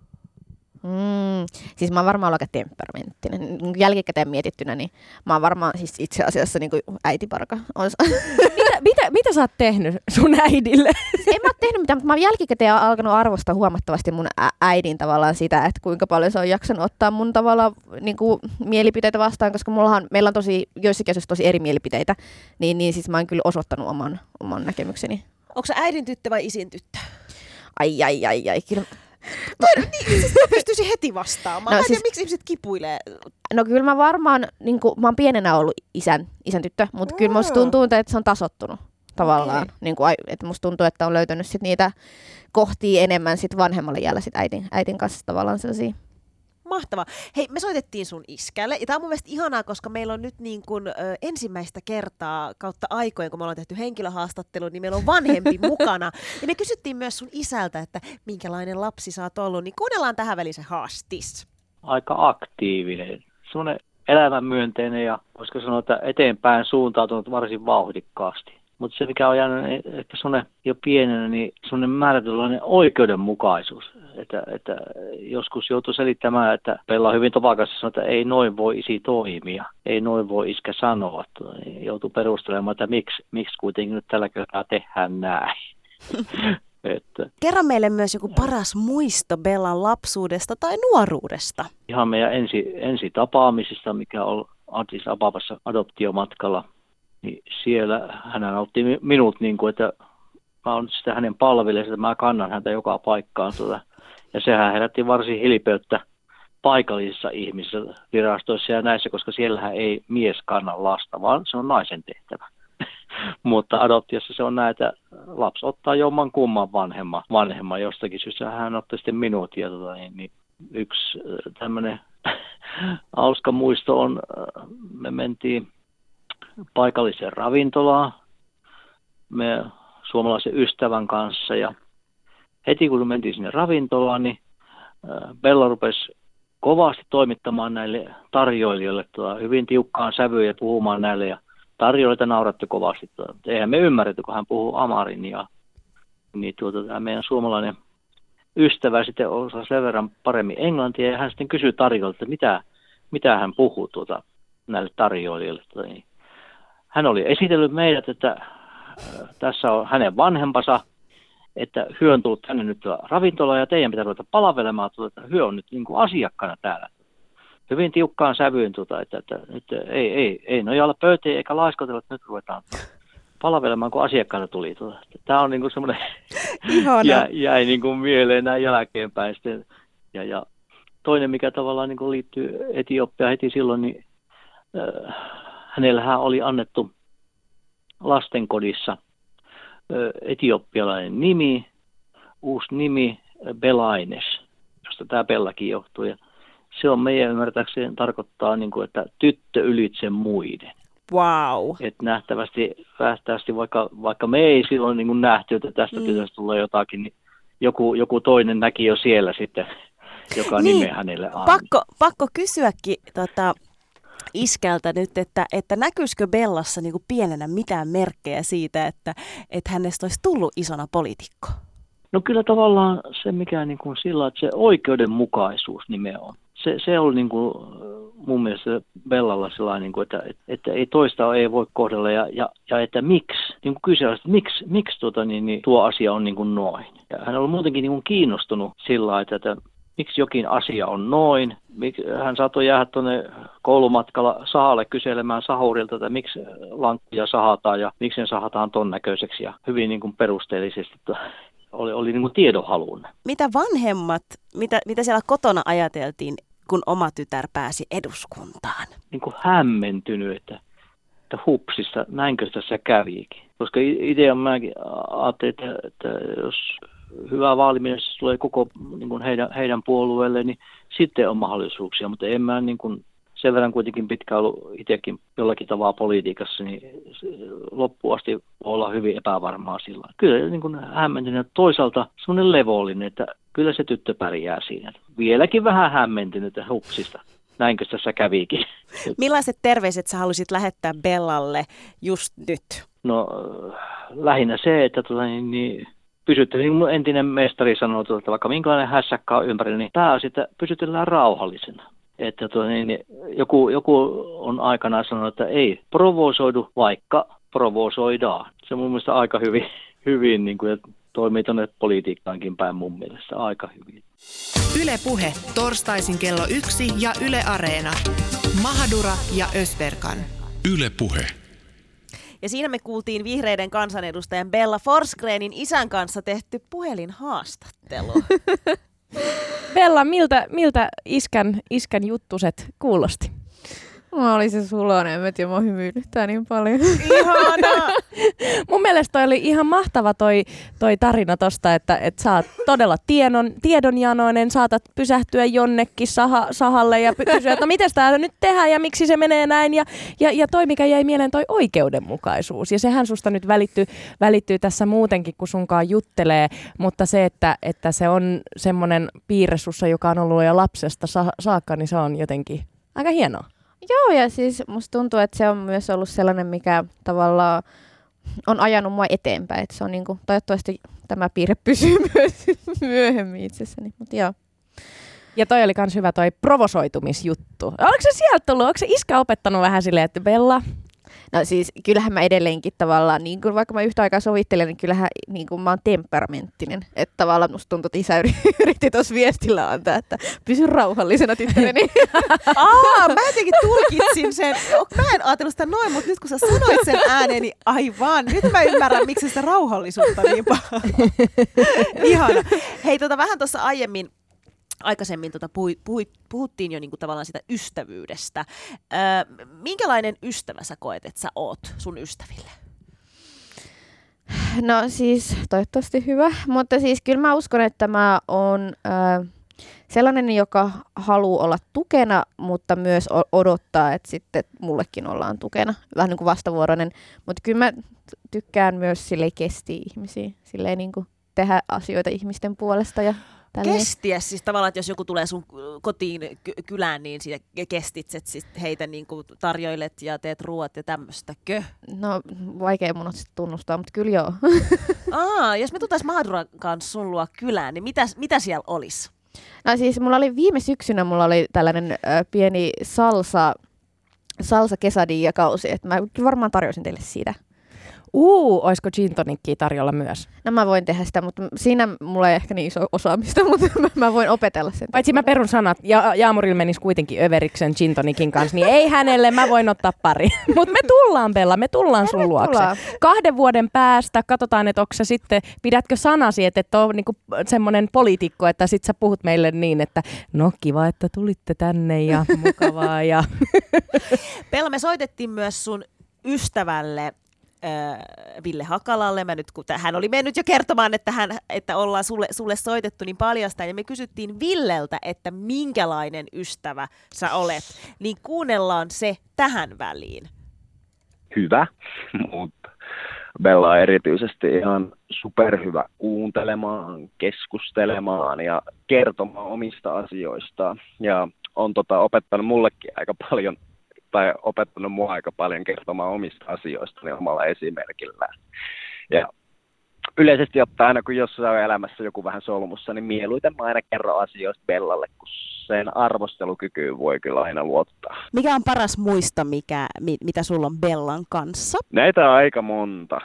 Mm, siis mä oon varmaan ollut aika temperamenttinen. Jälkikäteen mietittynä, niin mä oon varmaan siis itse asiassa niin kuin äitiparka. On, Mitä, mitä, mitä sä oot tehnyt sun äidille? Siis en mä ole tehnyt mitään, mutta mä oon jälkikäteen alkanut arvostaa huomattavasti mun ä- äidin tavallaan sitä, että kuinka paljon se on jaksanut ottaa mun tavallaan niin kuin, mielipiteitä vastaan, koska mullahan, meillä on tosi, joissakin asioissa tosi eri mielipiteitä, niin, niin siis mä oon kyllä osoittanut oman, oman näkemykseni. Onko sä äidin tyttö vai isin tyttö? Ai, ai, ai, ai. Kyllä, Niin, siis mä pystyisin heti vastaamaan. No mä en siis- tiedä, miksi ihmiset kipuilee. no kyllä mä varmaan, niin kuin, mä oon pienenä ollut isän, isän tyttö, mutta kyllä musta Mm. tuntuu, että se on tasottunut tavallaan. Okei. Niin kuin, että musta tuntuu, että on löytänyt sit niitä kohtia enemmän sit vanhemmalle jäällä sit äitin, äitin kanssa tavallaan sellaisia. Mahtavaa. Hei, me soitettiin sun iskälle. Ja tää on mun mielestä ihanaa, koska meillä on nyt niin kuin, ö, ensimmäistä kertaa kautta aikojen, kun me ollaan tehty henkilöhaastattelu, niin meillä on vanhempi mukana. Ja me kysyttiin myös sun isältä, että minkälainen lapsi sä oot ollut. Niin kuunnellaan tähän väliin se haastis. aika aktiivinen, semmoinen elämänmyönteinen ja voisiko sanoa, että eteenpäin suuntautunut varsin vauhdikkaasti. Mutta se, mikä on jäänyt ehkä semmoinen jo pienenä, niin semmoinen määrätynlainen oikeudenmukaisuus. Että, että joskus joutuu selittämään, että Pella on hyvin topakassa sanoo, että ei noin voi isi toimia, ei noin voi iskä sanoa. Niin Joutuu perustelemaan, että miksi, miksi kuitenkin nyt tällä kertaa tehdään näin. että Kerro meille myös joku paras muisto Bellan lapsuudesta tai nuoruudesta. ihan meidän ensi, ensi tapaamisista, mikä on Addis Ababassa adoptiomatkalla, niin siellä hän otti mi- minut niin kuin, että mä olen sitä hänen palvelijasta, että mä kannan häntä joka paikkaan. Tuota. Ja sehän herätti varsin hilpeyttä paikallisissa ihmisissä, virastoissa ja näissä, koska siellähän ei mies kanna lasta, vaan se on naisen tehtävä. Mutta adoptiossa se on näin, että lapsi ottaa jomman kumman vanhemman, vanhemman jostakin syystä. Hän otti sitten minut ja tota, niin, niin yksi tämmöinen hauska muisto on, äh, me mentiin paikalliseen ravintolaan me suomalaisen ystävän kanssa ja heti kun mentiin sinne ravintolaan, niin Bella rupesi kovasti toimittamaan näille tarjoilijoille tuota, hyvin tiukkaan sävyyn ja puhumaan näille ja tarjoilijoita nauratti kovasti. Tuota. Eihän me ymmärretty, kun hän puhuu amarin ja niin tuota, tämä meidän suomalainen ystävä sitten osaa sen verran paremmin englantia ja hän sitten kysyy tarjoilijoilta, mitä, mitä hän puhuu tuota, näille tarjoilijoille. Tuota, niin. Hän oli esitellyt meidät, että tässä on hänen vanhempansa, että hyö on tullut tänne nyt ravintolaan ja teidän pitää ruveta palvelemaan, tuota, että hyö on nyt niin kuin asiakkaana täällä. Hyvin tiukkaan sävyyn, tuota, että, että nyt ei, ei, ei nojalla pöytiin eikä laiskotella, että nyt ruvetaan palvelemaan, kun asiakkaana tuli. Tuota. Tämä on niin kuin semmoinen ja, jäi niin kuin mieleen näin jälkeenpäin sitten. Ja, ja toinen, mikä tavallaan niin kuin liittyy Etiopiaan heti silloin, niin äh, hänellähän oli annettu lastenkodissa ö, etioppialainen nimi, uusi nimi, Belaines, josta tämä Bellakin johtuu. Ja se on meidän ymmärtääkseen tarkoittaa, niin kuin, että tyttö ylitse muiden. Wow. Että nähtävästi, nähtävästi vaikka, vaikka me ei silloin niin kuin nähty, että tästä Mm. tytöstä tulee jotakin, niin joku, joku toinen näki jo siellä sitten, joka Niin, nimeä hänelle antaa. Pakko, pakko kysyäkin tota, iskältä nyt, että, että näkyisikö Bellassa niin pienenä mitään merkkejä siitä, että, että hänestä olisi tullut isona poliitikko? No kyllä tavallaan se, mikä niin kuin sillä, että se oikeudenmukaisuus nimenomaan. Se, se oli niin kuin mun mielestä Bellalla sellainen, niin kuin, että, että ei toista ei voi kohdella ja, ja, ja että miksi, niin kuin kysyä, että miksi, miksi tuota, niin, niin, tuo asia on niin kuin noin. Ja hän oli muutenkin niin kuin kiinnostunut sillä että, että miksi jokin asia on noin. Hän saattoi jäädä tuonne koulumatkalla sahalle kyselemään sahurilta, että miksi lankkuja sahataan ja miksi ne sahataan ton näköiseksi ja hyvin niin kuin perusteellisesti oli, oli niin kuin tiedonhaluinen. Mitä vanhemmat, mitä, mitä siellä kotona ajateltiin, kun oma tytär pääsi eduskuntaan? Niin kuin hämmentynyt, että, että hupsissa, näinkö tässä kävikin. Koska itse mäkin ajattelin, että, että jos hyvä vaalimies tulee koko niin kuin heidän, heidän puolueelle, niin sitten on mahdollisuuksia, mutta en mä niin kuin, sen verran kuitenkin pitkään ollut itsekin jollakin tavalla politiikassa, niin loppuun asti voi olla hyvin epävarmaa sillä Kyllä niin kuin hämmentynyt. Toisaalta semmoinen levollinen, että kyllä se tyttö pärjää siinä. Vieläkin vähän hämmentynyt hupsista. Näinkö tässä kävikin? Millaiset terveiset sä haluaisit lähettää Bellalle just nyt? No lähinnä se, että tuota, niin, niin, pysytte, niin kuin entinen mestari sanoi, että vaikka minkälainen hässäkkä on ympärillä, niin pääasia, että pysytellään rauhallisena että tuo, niin, joku, joku on aikanaan sanonut, että ei provosoidu, vaikka provosoidaan. Se on mun mielestä aika hyvin, hyvin niin kuin, että toimii tuonne politiikkaankin päin mun mielestä aika hyvin. Yle Puhe, torstaisin kello yksi ja Yle Areena. Mahadura ja Ösberkan. Yle Puhe. Ja siinä me kuultiin vihreiden kansanedustajan Bella Forsgrenin isän kanssa tehty puhelinhaastattelu. Bella, miltä, miltä iskän, iskän juttuset kuulosti? Mä olin se sulonen, en mä tiedä, mä hymyilyttää niin paljon. Ihana! Mun mielestä toi oli ihan mahtava toi, toi tarina tosta, että, että sä oot todella tiedon, tiedonjanoinen, saatat pysähtyä jonnekin saha, sahalle ja kysyä, että no miten täällä nyt tehdään ja miksi se menee näin. Ja, ja, ja toi, mikä jäi mieleen, toi oikeudenmukaisuus. Ja sehän susta nyt välittyy, välittyy tässä muutenkin, kun sunkaan juttelee, mutta se, että, että se on semmoinen piirre sussa, joka on ollut jo lapsesta sa- saakka, niin se on jotenkin aika hienoa. Joo, ja siis musta tuntuu, että se on myös ollut sellainen, mikä tavallaan on ajanut mua eteenpäin. Että se on niinku, toivottavasti tämä piirre pysyy myös myöhemmin itsessäni. Mutta joo. Ja toi oli kans hyvä toi provosoitumisjuttu. Oliko se sieltä tullut? Onko se iskä opettanut vähän silleen, että Bella, No siis kyllähän mä edelleenkin tavallaan, niin kuin vaikka mä yhtä aikaa sovittelen, niin kyllähän niin kuin mä oon temperamenttinen. Että tavallaan musta tuntuu, että isä yri- yritti tuossa viestillä antaa, että pysy rauhallisena tyttäreni. Aa, mä jotenkin tulkitsin sen. Mä en ajatellut sitä noin, mutta nyt kun sä sanoit sen ääneen, niin aivan. Nyt mä ymmärrän, miksi sitä rauhallisuutta niin paljon. Ihana. Hei, tota, vähän tuossa aiemmin aikaisemmin tota puhui, puhui, puhuttiin jo niinku tavallaan sitä ystävyydestä. Öö, minkälainen ystävä sä koet, että sä oot sun ystäville? No siis toivottavasti hyvä, mutta siis kyllä mä uskon, että mä oon äh, sellainen, joka haluaa olla tukena, mutta myös odottaa, että sitten mullekin ollaan tukena. Vähän niin kuin vastavuoroinen, mutta kyllä mä tykkään myös sille kesti ihmisiä, silleen niin kuin tehdä asioita ihmisten puolesta ja tälleen. Kestiä siis tavallaan, että jos joku tulee sun kotiin ky- kylään, niin siitä kestitset sit heitä niin kuin tarjoilet ja teet ruoat ja tämmöistäkö? No vaikea mun on sit tunnustaa, mutta kyllä joo. Aa, jos me tultais Mahaduran kanssa sun luo kylään, niin mitä, mitä siellä olisi? No siis mulla oli viime syksynä mulla oli tällainen ö, pieni salsa, salsa kesadia-kausi, että mä varmaan tarjosin teille siitä. Uu, olisiko gin tonickia tarjolla myös? No mä voin tehdä sitä, mutta siinä mulla ei ehkä niin iso osaamista, mutta mä, voin opetella sen. Paitsi mä perun sanat, ja Jaamurilla menisi kuitenkin överiksen gin tonicin kanssa, niin ei hänelle, mä voin ottaa pari. Mutta me tullaan, Bella, me tullaan sun luokse. Tervetuloa. Kahden vuoden päästä katsotaan, että onko sä sitten, pidätkö sanasi, että et ole niinku semmoinen poliitikko, että sit sä puhut meille niin, että no kiva, että tulitte tänne ja mukavaa ja Pella, me soitettiin myös sun ystävälle äh, Ville Hakalalle. Mä nyt, kun hän oli mennyt jo kertomaan, että, hän, että ollaan sulle, sulle soitettu, niin paljastain. Ja me kysyttiin Villeltä, että minkälainen ystävä sä olet. Niin kuunnellaan se tähän väliin. hyvä, mutta Bella on erityisesti ihan superhyvä kuuntelemaan, keskustelemaan ja kertomaan omista asioistaan. Ja on tota, opettanut mullekin aika paljon, tai opettanut mua aika paljon kertomaan omista asioistani omalla esimerkillään. Ja yleisesti ottaen aina, kun jossain on elämässä joku vähän solmussa, niin mieluiten mä aina kerron asioista Bellalle, kun sen arvostelukykyyn voi kyllä aina luottaa. Mikä on paras muisto, mikä, mi, mitä sulla on Bellan kanssa? Näitä on aika monta.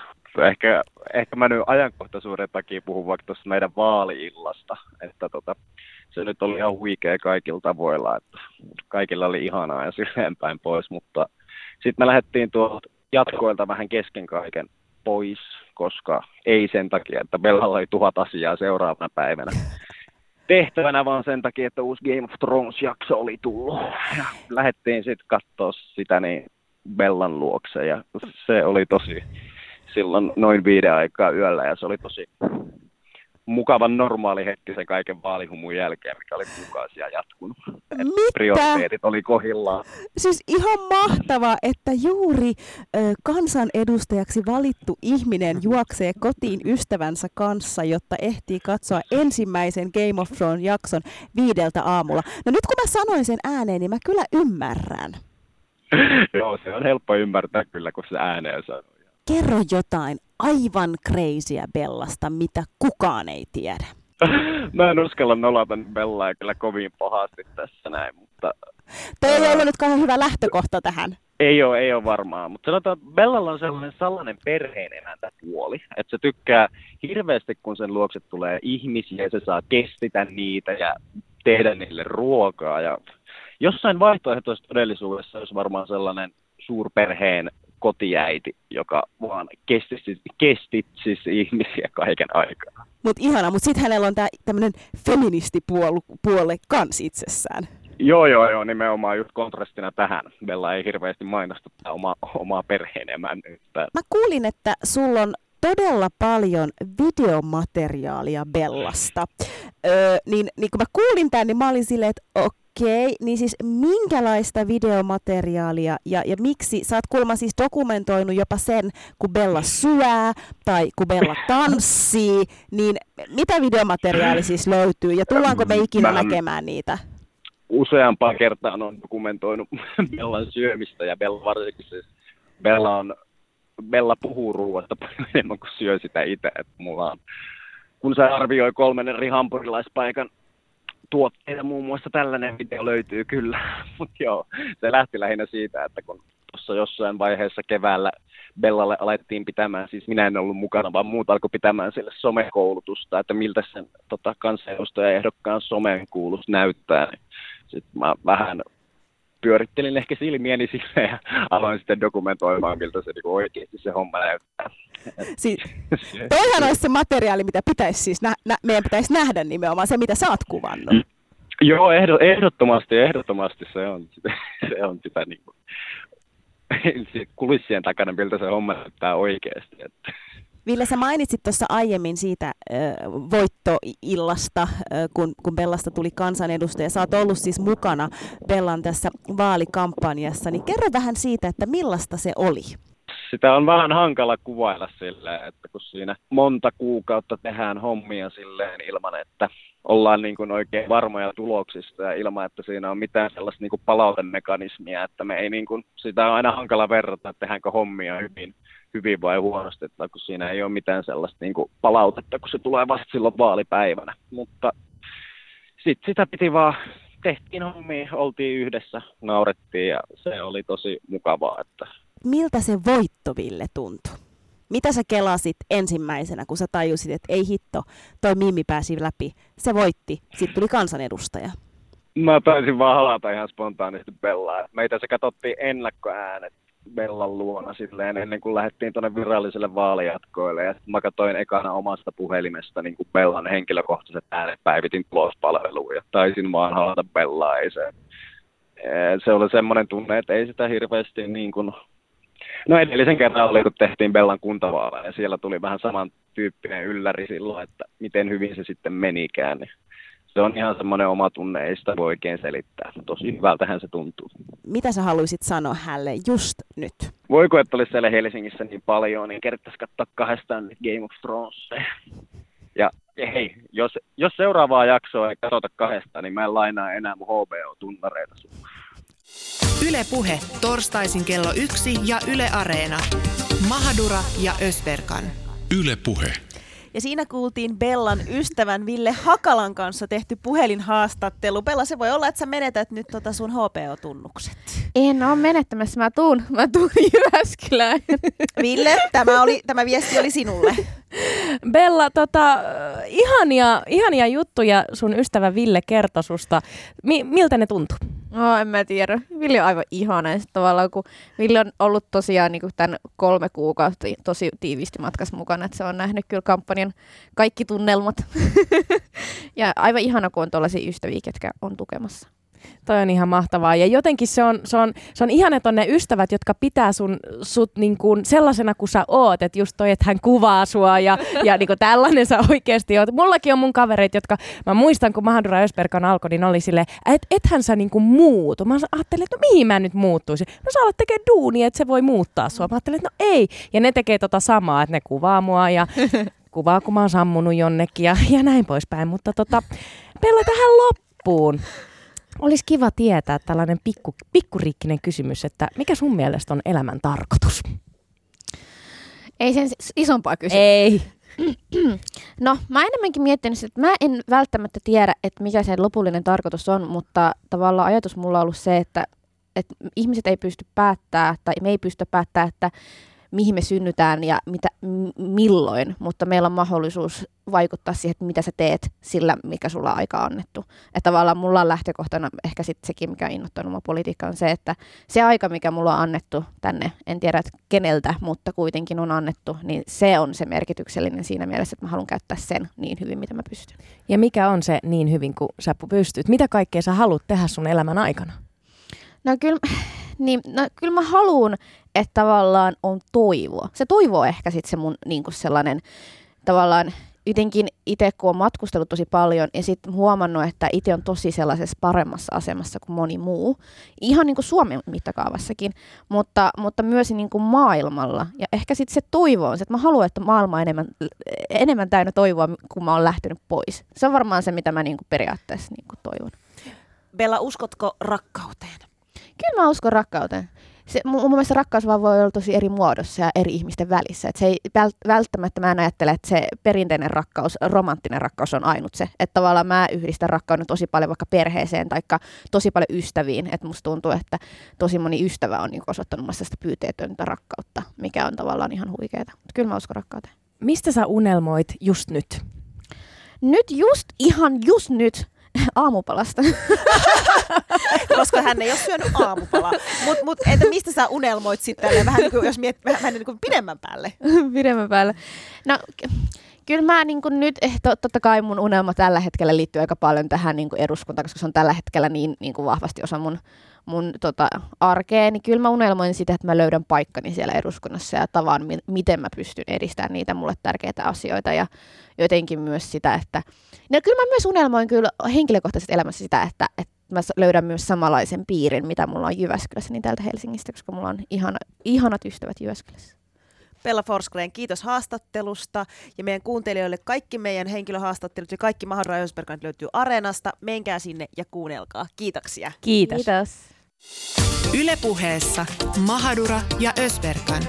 Ehkä, ehkä mä nyt ajankohtaisuuden takia puhun vaikka tuosta meidän vaaliillasta, että tota, se nyt oli ihan huikea kaikilla tavoilla, että kaikilla oli ihanaa ja silleen päin pois, mutta sitten me lähdettiin tuolta jatkoilta vähän kesken kaiken pois, koska ei sen takia, että Bellalla oli tuhat asiaa seuraavana päivänä tehtävänä, vaan sen takia, että uusi Game of Thrones-jakso oli tullut. Ja lähdettiin sitten katsoa sitä niin Bellan luokse ja se oli tosi silloin noin viiden aikaa yöllä ja se oli tosi mukavan normaali hetki sen kaiken vaalihumun jälkeen, mikä oli kuukausia jatkunut. Et Mitä? Prioriteetit oli kohillaan. Siis ihan mahtavaa, että juuri ö, kansanedustajaksi valittu ihminen juoksee kotiin ystävänsä kanssa, jotta ehtii katsoa ensimmäisen Game of Thrones jakson viideltä aamulla. No nyt kun mä sanoin sen ääneen, niin mä kyllä ymmärrän. Joo, se on helppo ymmärtää kyllä, kun se ääneen sanoo. Kerro jotain aivan crazyä Bellasta, mitä kukaan ei tiedä. Mä en uskalla nolata Bellaa kyllä kovin pahasti tässä näin, mutta Toi ei ollut nyt kauhean hyvä lähtökohta tähän. Ei ole, ei ole varmaan, mutta sanotaan, että Bellalla on sellainen salainen perheenemäntä puoli, että se tykkää hirveästi, kun sen luokse tulee ihmisiä, se saa kestitä niitä ja tehdä niille ruokaa. Ja jossain vaihtoehtoisessa todellisuudessa olisi varmaan sellainen suurperheen kotiäiti, joka vaan kestisi, kestitsisi ihmisiä kaiken aikaa. Mutta ihana, mutta sitten hänellä on tää tämmöinen feministipuole kans itsessään. Joo, joo, joo, nimenomaan just kontrastina tähän. Bella ei hirveästi mainosta tätä oma, omaa perheenemännyyttä. Mä kuulin, että sulla on todella paljon videomateriaalia Bellasta. Öö, niin, niin kun mä kuulin tämän, niin mä olin silleen, että okei, niin siis minkälaista videomateriaalia ja, ja miksi? Sä oot kuulemma siis dokumentoinut jopa sen, kun Bella syö tai kun Bella tanssii, niin mitä videomateriaali siis löytyy ja tullaanko me ikinä Mä- näkemään niitä? useampaan kertaan on dokumentoinut Bellan syömistä ja Bella varsinkin siis Bella, on, Bella puhuu ruoasta paljon enemmän kuin syö sitä itse. Että mulla on, kun se arvioi kolmen eri hampurilaispaikan tuotteita, muun muassa tällainen video löytyy kyllä. Mutta joo, se lähti lähinnä siitä, että kun tuossa jossain vaiheessa keväällä Bellalle alettiin pitämään, siis minä en ollut mukana, vaan muut alkoi pitämään sille somekoulutusta, että miltä sen tota, kansanedustajaehdokkaan somen kuuluisi näyttää. Niin sitten mä vähän pyörittelin ehkä silmiäni sille ja aloin sitten dokumentoimaan, miltä se niinku oikeasti se homma näyttää. Si- toihan olisi se materiaali, mitä pitäisi siis nä- nä- meidän pitäisi nähdä nimenomaan, se mitä sä oot kuvannut. Joo, ehdo, ehdottomasti, ehdottomasti se on, se on sitä niin kuin, kulissien takana, miltä se homma näyttää oikeasti. Että. Ville, sä mainitsit tuossa aiemmin siitä ö, voittoillasta, ö, kun, kun Bellasta tuli kansanedustaja. Sä oot ollut siis mukana Bellan tässä vaalikampanjassa, niin kerro vähän siitä, että millaista se oli. Sitä on vähän hankala kuvailla silleen, että kun siinä monta kuukautta tehdään hommia silleen ilman, että ollaan niin kuin oikein varmoja tuloksista ja ilman, että siinä on mitään sellaista niin kuin palautemekanismia, että me ei niin kuin, sitä on aina hankala verrata, että tehdäänkö hommia hyvin, hyvin vai huonosti, että kun siinä ei ole mitään sellaista niin kuin palautetta, kun se tulee vasta silloin vaalipäivänä. Mutta sitten sitä piti vaan, tehtiin hommia, oltiin yhdessä, naurettiin ja se oli tosi mukavaa, että Miltä se voitto, Ville, tuntui? Mitä sä kelasit ensimmäisenä, kun sä tajusit, että ei hitto, toi Mimmi pääsi läpi. Se voitti, sitten tuli kansanedustaja. Mä taisin vaan halata ihan spontaanisti Bellaa. Meitä se katsottiin ennakkoäänet Bellan luona silleen ennen kuin lähdettiin tuonne viralliselle vaalijatkoille. Ja sit mä katsoin ekana omasta puhelimesta niin kuin Bellan henkilökohtaiset äänet päivitin tulospalveluun. Ja taisin vaan halata Bellaa. Se, Eh, se oli semmoinen tunne, että ei sitä hirveästi niin kuin No edellisen kerran oli, kun tehtiin Bellan kuntavaaleja, ja siellä tuli vähän samantyyppinen ylläri silloin, että miten hyvin se sitten menikään. Niin se on ihan semmoinen oma tunne, ei sitä voi oikein selittää. Tosi hyvältähän se tuntuu. Mitä sä haluaisit sanoa hälle just nyt? Voiko, että olisi siellä Helsingissä niin paljon, niin kertaisi katsoa kahdestaan Game of Thrones. Ja, hei, jos, jos seuraavaa jaksoa ei katsota kahdestaan, niin mä en lainaa enää mun HBO-tunnareita sulle. Yle Puhe, torstaisin kello yksi ja Yle Areena. Mahadura ja Ösberkan. Yle Puhe. Ja siinä kuultiin Bellan ystävän Ville Hakalan kanssa tehty puhelinhaastattelu. Bella, se voi olla, että sä menetät nyt tota sun HBO-tunnukset. En ole menettämässä, mä tuun, mä tuun Jyväskylään. Ville, tämä, oli, tämä viesti oli sinulle. Bella, tota, ihania, ihania juttuja sun ystävä Ville kertosusta. Mi- miltä ne tuntuu? No, en mä tiedä. Ville on aivan ihana. Ja tavallaan, kun Ville on ollut tosiaan niin tämän kolme kuukautta tosi tiiviisti matkassa mukana, että se on nähnyt kyllä kampanjan kaikki tunnelmat. ja aivan ihana, kun on tuollaisia ystäviä, ketkä on tukemassa. Toi on ihan mahtavaa. Ja jotenkin se on, se on, se on ihana, että on ne ystävät, jotka pitää sun, sut niin kuin sellaisena kuin sä oot. Että just toi, että hän kuvaa sua ja, ja niin kuin tällainen sä oikeasti oot. Mullakin on mun kavereita, jotka, mä muistan, kun Mahadura Ösperkan alkoi, niin oli silleen, että ethän sä niin kuin muutu. Mä ajattelin, että no mihin mä nyt muuttuisin? No sä alat tekemään duunia, että se voi muuttaa sua. Mä ajattelin, että no ei. Ja ne tekee tota samaa, että ne kuvaa mua ja kuvaa, kun mä oon sammunut jonnekin ja, ja näin poispäin. Mutta tota, Pella tähän loppuun. Olisi kiva tietää tällainen pikku, pikkuriikkinen kysymys, että mikä sun mielestä on elämän tarkoitus? Ei sen isompaa kysy. Ei. No, mä oon enemmänkin miettinyt, että mä en välttämättä tiedä, että mikä sen lopullinen tarkoitus on, mutta tavallaan ajatus mulla on ollut se, että, että ihmiset ei pysty päättää, tai me ei pysty päättää, että mihin me synnytään ja mitä, m- milloin, mutta meillä on mahdollisuus vaikuttaa siihen, että mitä sä teet sillä, mikä sulla on aika annettu. Että tavallaan mulla on lähtökohtana ehkä sitten sekin, mikä on innottanut mua politiikka, on se, että se aika, mikä mulla on annettu tänne, en tiedä että keneltä, mutta kuitenkin on annettu, niin se on se merkityksellinen siinä mielessä, että mä haluan käyttää sen niin hyvin, mitä mä pystyn. Ja mikä on se niin hyvin kuin sä pystyt? Mitä kaikkea sä haluat tehdä sun elämän aikana? No kyllä, niin, no, kyllä mä haluan, että tavallaan on toivoa. Se toivo on ehkä sitten se mun niin kuin sellainen tavallaan jotenkin itse, kun on matkustellut tosi paljon ja sitten huomannut, että itse on tosi sellaisessa paremmassa asemassa kuin moni muu, ihan niin kuin Suomen mittakaavassakin, mutta, mutta myös niin kuin maailmalla. Ja ehkä sitten se toivo on se, että mä haluan, että maailma on enemmän, enemmän täynnä toivoa, kun mä oon lähtenyt pois. Se on varmaan se, mitä mä niin kuin periaatteessa niin kuin toivon. Bella, uskotko rakkauteen? Kyllä mä uskon rakkauteen. Se, mun, mun mielestä rakkaus vaan voi olla tosi eri muodossa ja eri ihmisten välissä. Et se ei vält- välttämättä mä en ajattele, että se perinteinen rakkaus, romanttinen rakkaus on ainut se. Että tavallaan mä yhdistän rakkauden tosi paljon vaikka perheeseen tai tosi paljon ystäviin. Että musta tuntuu, että tosi moni ystävä on niinku osoittanut musta sitä pyyteetöntä rakkautta, mikä on tavallaan ihan huikeeta. Mutta kyllä mä uskon rakkauteen. Mistä sä unelmoit just nyt? Nyt just, ihan just nyt aamupalasta. koska hän ei ole syönyt aamupalaa. Mutta mut, entä mistä sä unelmoit sitten, vähän niin kuin, jos miet vähän, vähän niin kuin pidemmän päälle? pidemmän päälle. No, kyllä mä niin kuin nyt, eh, to, totta kai mun unelma tällä hetkellä liittyy aika paljon tähän niin kuin eduskuntaan, koska se on tällä hetkellä niin, niin kuin vahvasti osa mun, mun tota, arkea, niin kyllä mä unelmoin sitä, että mä löydän paikkani siellä eduskunnassa ja tavan, mi- miten mä pystyn edistämään niitä mulle tärkeitä asioita ja jotenkin myös sitä, että no, kyllä mä myös unelmoin kyllä henkilökohtaisesti elämässä sitä, että, että mä löydän myös samanlaisen piirin, mitä mulla on Jyväskylässä, niin täältä Helsingistä, koska mulla on ihana, ihanat ystävät Jyväskylässä. Bella Forsgren, kiitos haastattelusta ja meidän kuuntelijoille kaikki meidän henkilöhaastattelut ja kaikki Mahadura Ösbergan löytyy Areenasta. Menkää sinne ja kuunnelkaa. Kiitoksia. Kiitos. Kiitos. Yle Puheessa Mahadura ja Ösberkan.